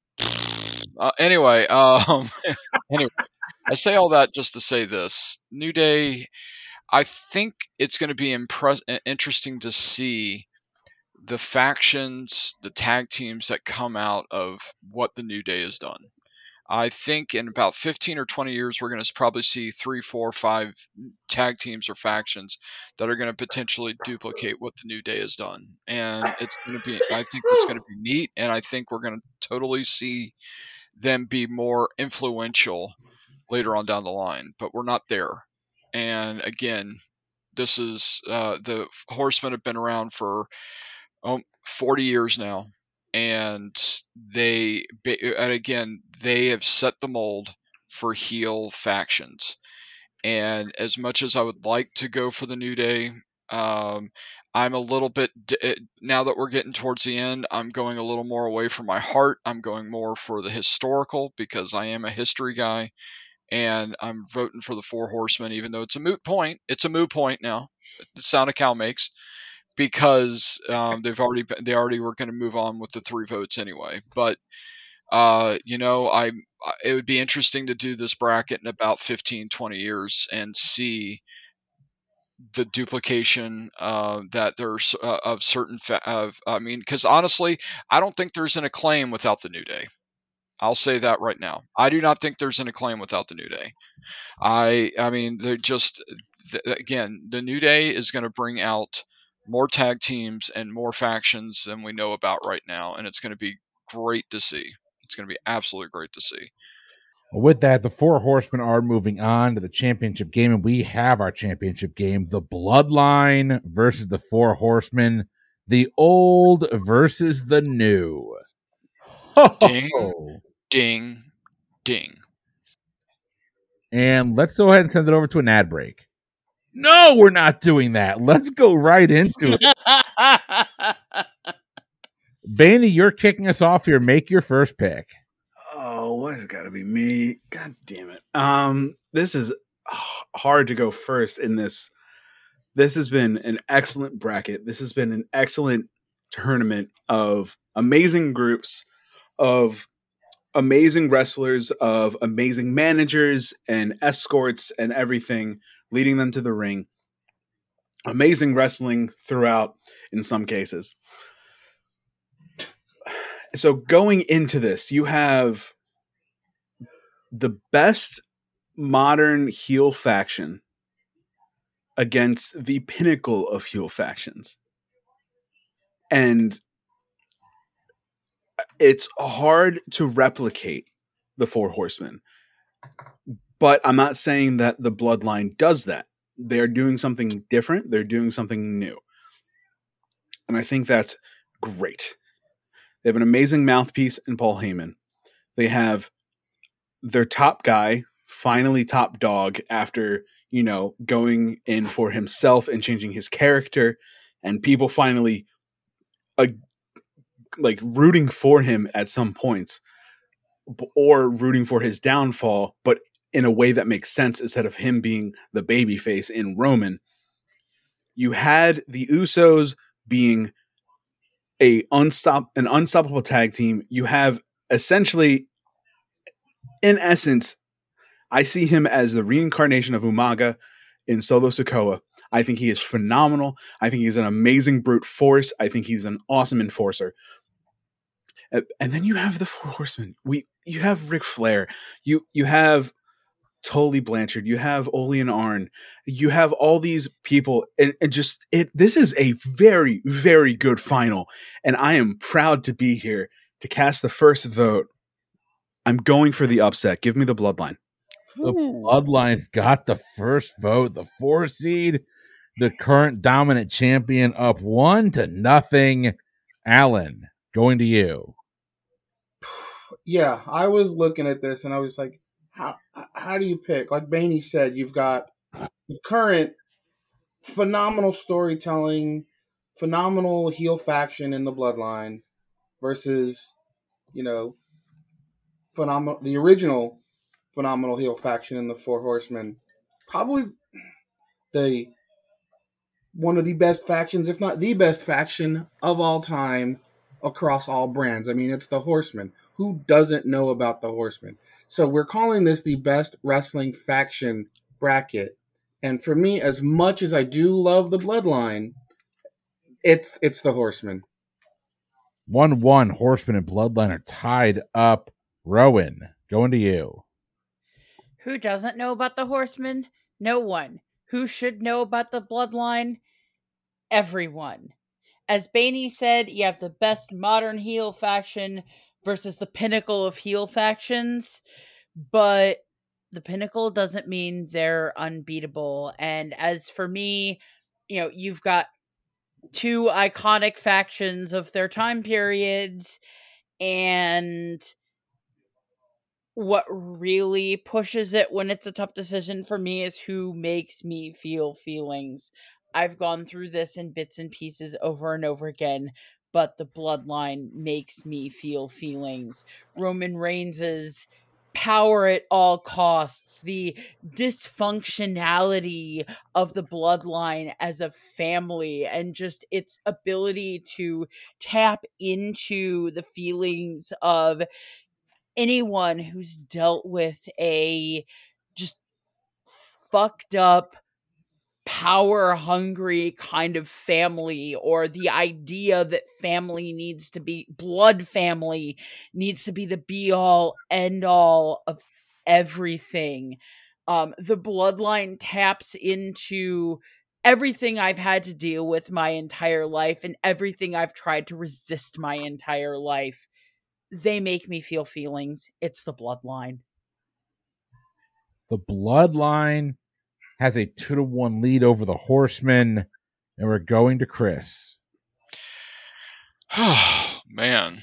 uh, anyway, <laughs> um, anyway, I say all that just to say this: New Day. I think it's going to be impress- interesting to see the factions, the tag teams that come out of what the New Day has done. I think in about 15 or 20 years, we're going to probably see three, four, five tag teams or factions that are going to potentially duplicate what the New Day has done. And it's going to be, I think it's going to be neat. And I think we're going to totally see them be more influential later on down the line. But we're not there. And again, this is uh, the Horsemen have been around for um, 40 years now and they and again they have set the mold for heel factions. And as much as i would like to go for the new day um, i'm a little bit eh, now that we're getting towards the end i'm going a little more away from my heart. I'm going more for the historical because i am a history guy and i'm voting for the four horsemen even though it's a moot point. It's a moot point now. The sound a cow makes because um, they've already been- they already were going to move on with the three votes anyway. But uh, you know, I I- it would be interesting to do this bracket in about 15, 20 years and see the duplication uh, that there's uh, of certain fa- of I mean, because honestly, I don't think there's an acclaim without the New Day. I'll say that right now. I do not think there's an acclaim without the New Day. I I mean, they're just th- again, the New Day is going to bring out more tag teams and more factions than we know about right now, and it's going to be great to see. It's going to be absolutely great to see. With that, the four horsemen are moving on to the championship game, and we have our championship game the Bloodline versus the four horsemen, the old versus the new. Ding. Ding, ding. And let's go ahead and send it over to an ad break. No, we're not doing that. Let's go right into it. <laughs> Baney, you're kicking us off here. Make your first pick. Oh, why has it got to be me? God damn it. Um, this is hard to go first in this. This has been an excellent bracket. This has been an excellent tournament of amazing groups, of amazing wrestlers, of amazing managers and escorts and everything leading them to the ring. Amazing wrestling throughout in some cases. So going into this, you have the best modern heel faction against the pinnacle of heel factions. And it's hard to replicate the Four Horsemen. But I'm not saying that the bloodline does that. They're doing something different, they're doing something new. And I think that's great. They have an amazing mouthpiece in Paul Heyman. They have their top guy, finally top dog, after, you know, going in for himself and changing his character, and people finally uh, like rooting for him at some points or rooting for his downfall, but in a way that makes sense instead of him being the baby face in Roman. You had the Usos being a unstop an unstoppable tag team. You have essentially in essence, I see him as the reincarnation of Umaga in Solo Sikoa. I think he is phenomenal. I think he's an amazing brute force. I think he's an awesome enforcer. And then you have the Four Horsemen. We you have Ric Flair. You you have Tully Blanchard. You have Ole and Arn. You have all these people, and, and just it. This is a very very good final, and I am proud to be here to cast the first vote. I'm going for the upset. Give me the bloodline. The hmm. bloodline's got the first vote. The four seed, the current dominant champion, up one to nothing. Alan, going to you <sighs> yeah, I was looking at this and I was like, how how do you pick? Like Baney said, you've got the current phenomenal storytelling, phenomenal heel faction in the bloodline versus, you know, phenomenal the original phenomenal heel faction in the Four Horsemen. Probably the one of the best factions, if not the best faction of all time across all brands. I mean, it's the Horsemen who doesn't know about the Horsemen? So we're calling this the best wrestling faction bracket. And for me, as much as I do love the Bloodline, it's it's the Horsemen. One one Horsemen and Bloodline are tied up. Rowan, going to you. Who doesn't know about the Horsemen? No one. Who should know about the Bloodline? Everyone. As Baney said, you have the best modern heel faction versus the pinnacle of heel factions, but the pinnacle doesn't mean they're unbeatable. And as for me, you know, you've got two iconic factions of their time periods and what really pushes it when it's a tough decision for me is who makes me feel feelings. I've gone through this in bits and pieces over and over again, but the bloodline makes me feel feelings. Roman Reigns's power at all costs, the dysfunctionality of the bloodline as a family, and just its ability to tap into the feelings of anyone who's dealt with a just fucked up power hungry kind of family or the idea that family needs to be blood family needs to be the be all end all of everything. Um the bloodline taps into everything i've had to deal with my entire life and everything i've tried to resist my entire life. They make me feel feelings. It's the bloodline. The bloodline has a two to one lead over the Horsemen, and we're going to Chris. Oh <sighs> man,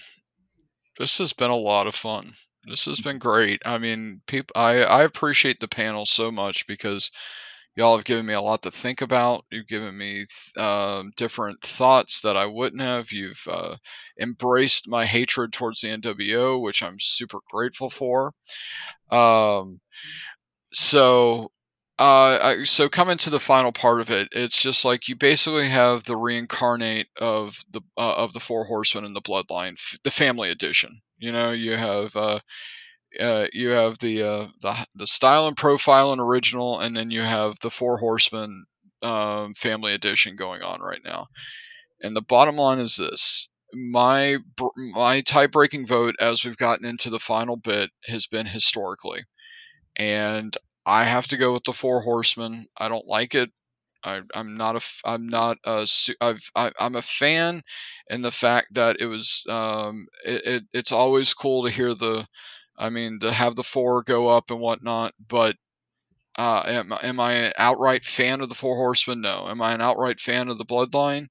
this has been a lot of fun. This has been great. I mean, people, I I appreciate the panel so much because Y'all have given me a lot to think about. You've given me um, different thoughts that I wouldn't have. You've uh, embraced my hatred towards the NWO, which I'm super grateful for. Um, so uh, so coming to the final part of it, it's just like you basically have the reincarnate of the uh, of the four horsemen in the bloodline, f- the family edition. You know, you have uh, uh, you have the uh, the the style and profile and original, and then you have the four horsemen um, family edition going on right now. And the bottom line is this: my my tie breaking vote as we've gotten into the final bit has been historically, and I have to go with the Four Horsemen. I don't like it. I, am not a. I'm not a. I've, I, am a fan in the fact that it was. Um, it, it, it's always cool to hear the. I mean, to have the four go up and whatnot. But uh, am, am I an outright fan of the Four Horsemen? No. Am I an outright fan of the Bloodline?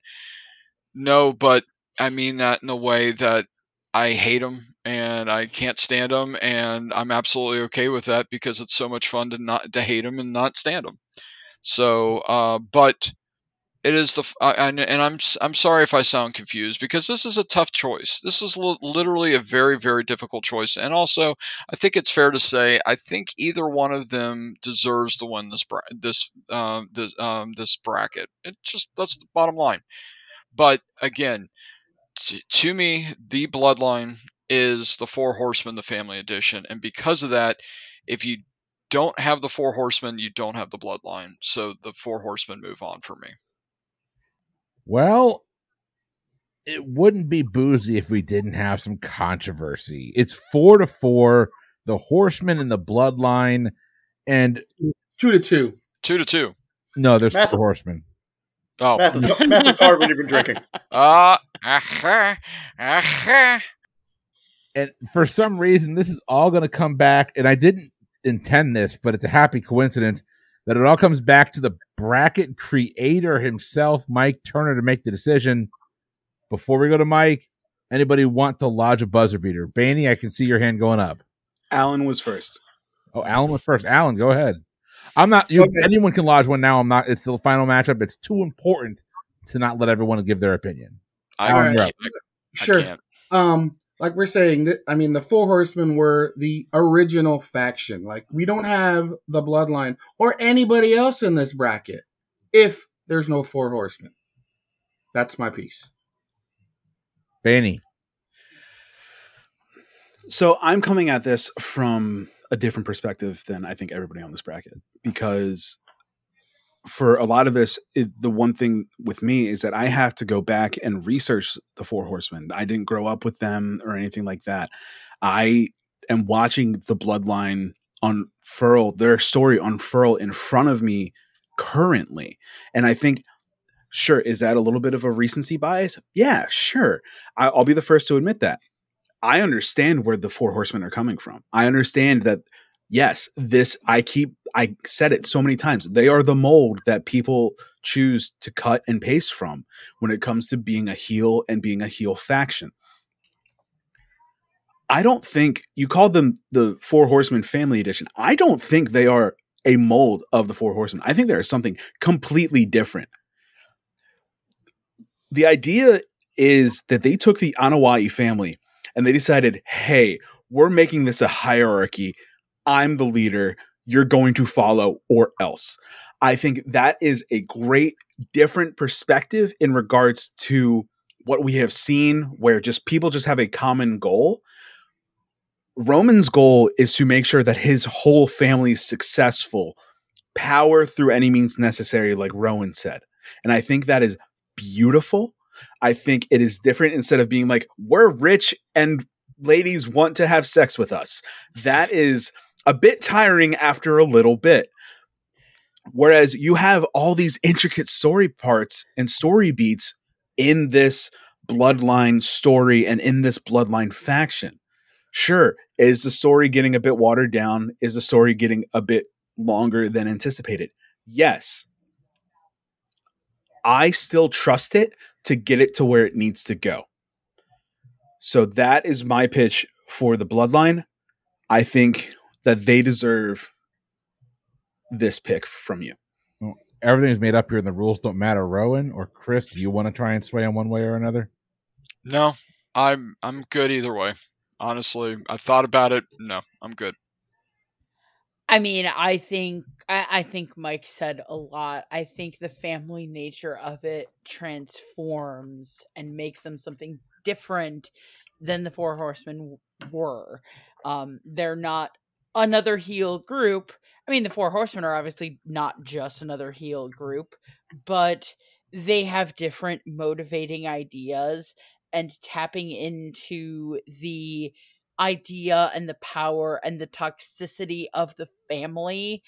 No. But I mean that in a way that I hate them and I can't stand them, and I'm absolutely okay with that because it's so much fun to not to hate them and not stand them. So, uh, but it is the and, and I'm I'm sorry if I sound confused because this is a tough choice. This is l- literally a very very difficult choice, and also I think it's fair to say I think either one of them deserves to win this bra- this um, this um, this bracket. It just that's the bottom line. But again, to me, the bloodline is the Four Horsemen, the Family Edition, and because of that, if you don't have the Four Horsemen, you don't have the Bloodline. So the Four Horsemen move on for me. Well, it wouldn't be boozy if we didn't have some controversy. It's four to four, the Horsemen and the Bloodline, and two to two. Two to two. No, there's Math- four Horsemen. Oh, math is, math is hard when you've been drinking. <laughs> Uh, uh-huh, uh-huh and for some reason, this is all going to come back. And I didn't intend this, but it's a happy coincidence that it all comes back to the bracket creator himself, Mike Turner, to make the decision. Before we go to Mike, anybody want to lodge a buzzer beater? Baney, I can see your hand going up. Alan was first. Oh, Alan was first. Alan, go ahead. I'm not. You, okay. Anyone can lodge one now. I'm not. It's the final matchup. It's too important to not let everyone give their opinion. I, Alan, right. Sure. Um, like we're saying, that I mean, the Four Horsemen were the original faction. Like, we don't have the Bloodline or anybody else in this bracket if there's no Four Horsemen. That's my piece. Benny. So I'm coming at this from a different perspective than I think everybody on this bracket because for a lot of this, it, the one thing with me is that I have to go back and research the Four Horsemen. I didn't grow up with them or anything like that. I am watching the bloodline unfurl, their story unfurl in front of me currently. And I think, sure, is that a little bit of a recency bias? Yeah, sure. I, I'll be the first to admit that. I understand where the Four Horsemen are coming from. I understand that yes, this I keep I said it so many times. They are the mold that people choose to cut and paste from when it comes to being a heel and being a heel faction. I don't think you called them the Four Horsemen Family Edition. I don't think they are a mold of the Four Horsemen. I think they are something completely different. The idea is that they took the Anoa'i family and they decided, hey, we're making this a hierarchy I'm the leader, you're going to follow or else. I think that is a great different perspective in regards to what we have seen where just people just have a common goal. Roman's goal is to make sure that his whole family is successful, power through any means necessary, like Rowan said. And I think that is beautiful. I think it is different instead of being like, we're rich and ladies want to have sex with us. That is a bit tiring after a little bit. Whereas you have all these intricate story parts and story beats in this bloodline story and in this bloodline faction. Sure, is the story getting a bit watered down? Is the story getting a bit longer than anticipated? Yes. I still trust it to get it to where it needs to go. So that is my pitch for the bloodline. I think that they deserve this pick from you. everything's made up here and the rules don't matter, Rowan or Chris, do you want to try and sway on one way or another? No, I'm I'm good either way. Honestly, I thought about it. No, I'm good. I mean, I think I, I think Mike said a lot. I think the family nature of it transforms and makes them something different than the Four Horsemen were. Um, they're not another heel group. I mean, the Four Horsemen are obviously not just another heel group, but they have different motivating ideas and tapping into the idea and the power and the toxicity of the family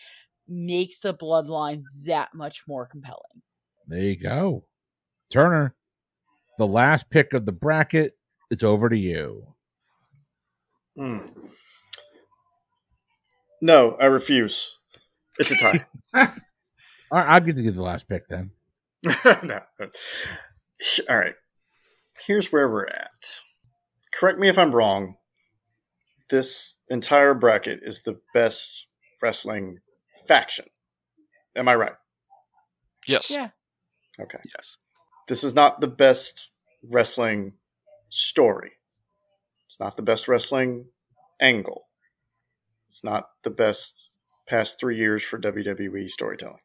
makes the bloodline that much more compelling. There you go. Turner, the last pick of the bracket. It's over to you. Hmm. No, I refuse. It's a tie. <laughs> All right, I'll get to give the last pick then. <laughs> no. All right. Here's where we're at. Correct me if I'm wrong. This entire bracket is the best wrestling faction. Am I right? Yes. Yeah. Okay. Yes. This is not the best wrestling story. It's not the best wrestling angle. It's not the best past three years for WWE storytelling.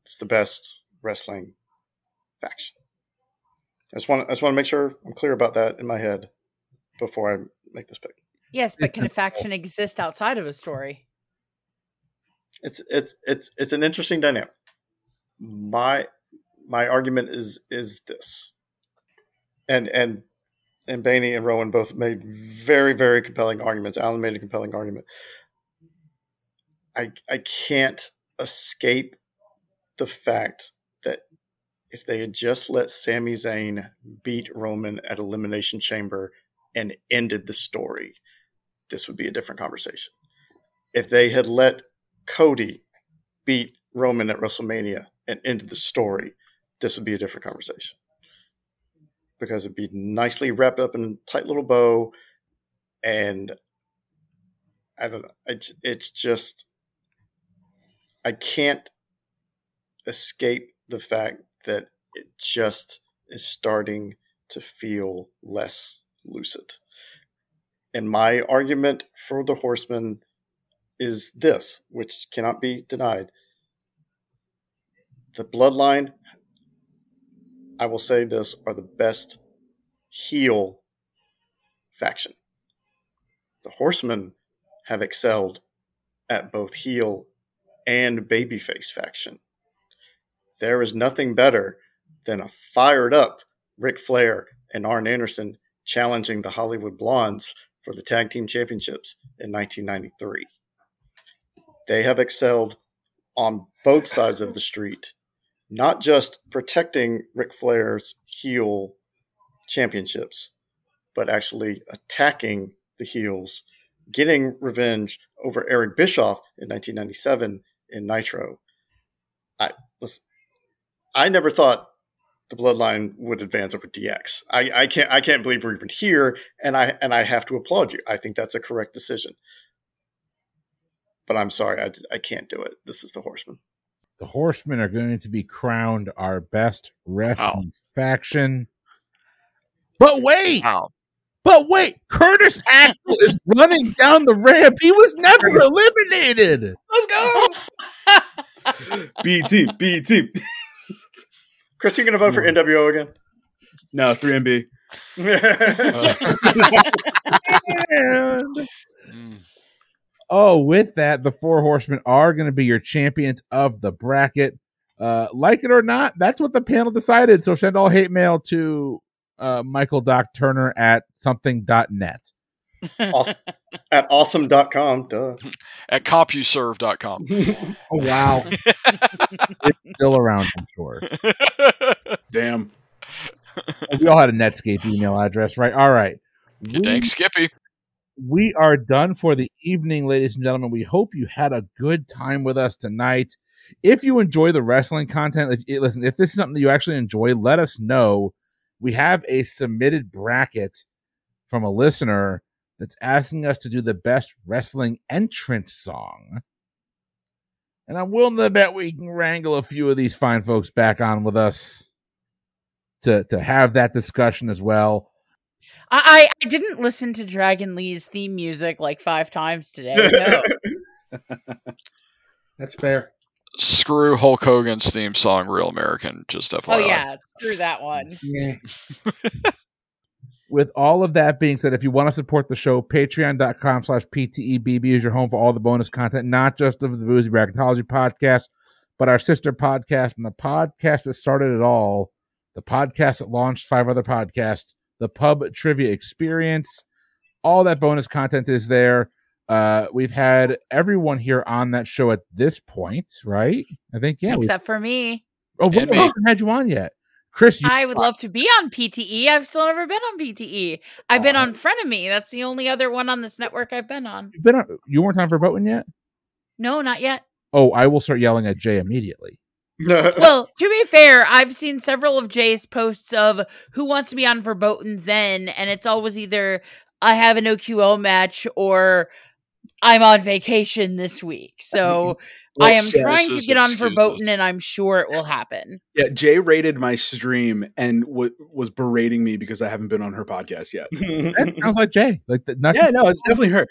It's the best wrestling faction. I just want I just want to make sure I'm clear about that in my head before I make this pick. Yes, but can a faction exist outside of a story? It's it's it's it's an interesting dynamic. My my argument is is this, and and and Baney and Rowan both made very very compelling arguments. Alan made a compelling argument. I I can't escape the fact that if they had just let Sami Zayn beat Roman at Elimination Chamber and ended the story, this would be a different conversation. If they had let Cody beat Roman at WrestleMania and ended the story, this would be a different conversation. Because it'd be nicely wrapped up in a tight little bow. And I don't know. It's, it's just, I can't escape the fact that it just is starting to feel less lucid. And my argument for the horseman is this, which cannot be denied. The bloodline, I will say this, are the best heel faction. The horsemen have excelled at both heel and babyface faction. There is nothing better than a fired up Ric Flair and Arn Anderson challenging the Hollywood Blondes for the tag team championships in 1993. They have excelled on both sides of the street, not just protecting Ric Flair's heel championships, but actually attacking the heels, getting revenge over Eric Bischoff in 1997 in Nitro. I I never thought the bloodline would advance over DX. I, I can't I can't believe we're even here, and I and I have to applaud you. I think that's a correct decision. But I'm sorry, I, I can't do it. This is the Horseman. The Horsemen are going to be crowned our best wrestling faction. But wait, Wow. but wait, Curtis Axel is running down the ramp. He was never eliminated. Let's go. <laughs> B team, B team. Chris, you gonna vote for NWO again? No, three MB. <laughs> Uh, <laughs> And-. Oh, with that, the four horsemen are going to be your champions of the bracket. Uh, like it or not, that's what the panel decided. So send all hate mail to uh, Michael Doc Turner at something.net. <laughs> awesome. <laughs> At awesome.com. Duh. At CompuServe.com. <laughs> Oh, wow. it's still around, I'm sure. Damn. We all had a Netscape email address, right? All right. Thanks, Skippy. We are done for the evening, ladies and gentlemen. We hope you had a good time with us tonight. If you enjoy the wrestling content, if, eh, listen, if this is something that you actually enjoy, let us know. We have a submitted bracket from a listener that's asking us to do the best wrestling entrance song. And I'm willing to bet we can wrangle a few of these fine folks back on with us to to have that discussion as well. I, I didn't listen to Dragon Lee's theme music like five times today. No. <laughs> That's fair. Screw Hulk Hogan's theme song, Real American. Just FYI. oh yeah, screw that one. <laughs> Yeah. <laughs> with all of that being said, if you want to support the show, patreon.com slash PTEBB is your home for all the bonus content, not just of the Boozy Bracketology podcast, but our sister podcast and the podcast that started it all, the podcast that launched five other podcasts, the Pub Trivia Experience. All that bonus content is there. Uh, we've had everyone here on that show at this point, right? I think, yeah. we- Except for me. oh, we haven't had you on yet. Chris, you, I would love to be on PTE. I've still never been on PTE. I've been on Frenemy. That's the only other one on this network I've been on. you've been on, you weren't on for voting yet? No, not yet. Oh, I will start yelling at Jay immediately. <laughs> Well, to be fair, I've seen several of Jay's posts of who wants to be on Verboten then, and it's always either I have an OQL match or I'm on vacation this week. So <laughs> I am trying to get on. Verboten, and I'm sure it will happen. Yeah, Jay rated my stream and w- was berating me because I haven't been on her podcast yet. That sounds like Jay. Like that, nothing, yeah, no, it's definitely her.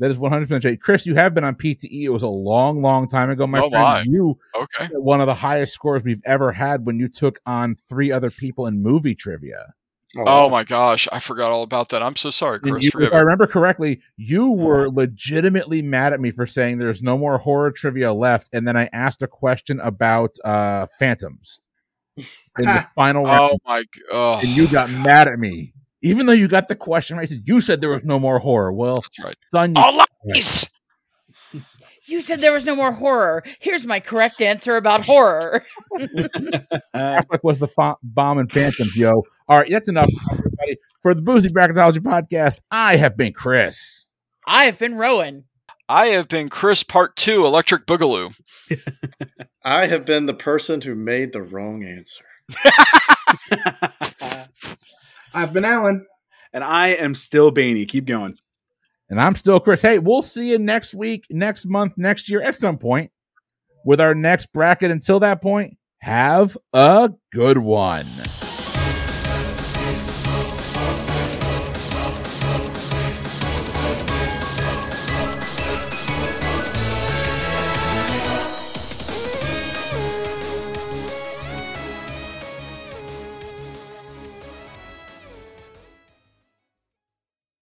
That is one hundred percent Jay. Chris, you have been on PTE. It was a long, long time ago, my Oh, friend. my. You Okay. one of the highest scores we've ever had when you took on three other people in movie trivia. Oh my gosh, I forgot all about that. I'm so sorry, Chris. you- if I remember correctly, you were legitimately mad at me for saying there's no more horror trivia left, and then I asked a question about uh phantoms in the <laughs> final round. Oh my. g- Oh, and you got mad at me. Even though you got the question right, you said there was no more horror. Well, That's right. son, you, All lies. You said there was no more horror. Here's my correct answer about <laughs> horror. Affleck was the fa- bomb and phantoms, yo. All right, that's enough, everybody. For the Boozy Bracketology podcast, I have been Chris. I have been Rowan. I have been Chris Part Two, Electric Boogaloo. <laughs> I have been the person who made the wrong answer. <laughs> I've been Alan. and I am still Baney. Keep going. And I'm still Chris. Hey, we'll see you next week, next month, next year at some point with our next bracket. Until that point, have a good one.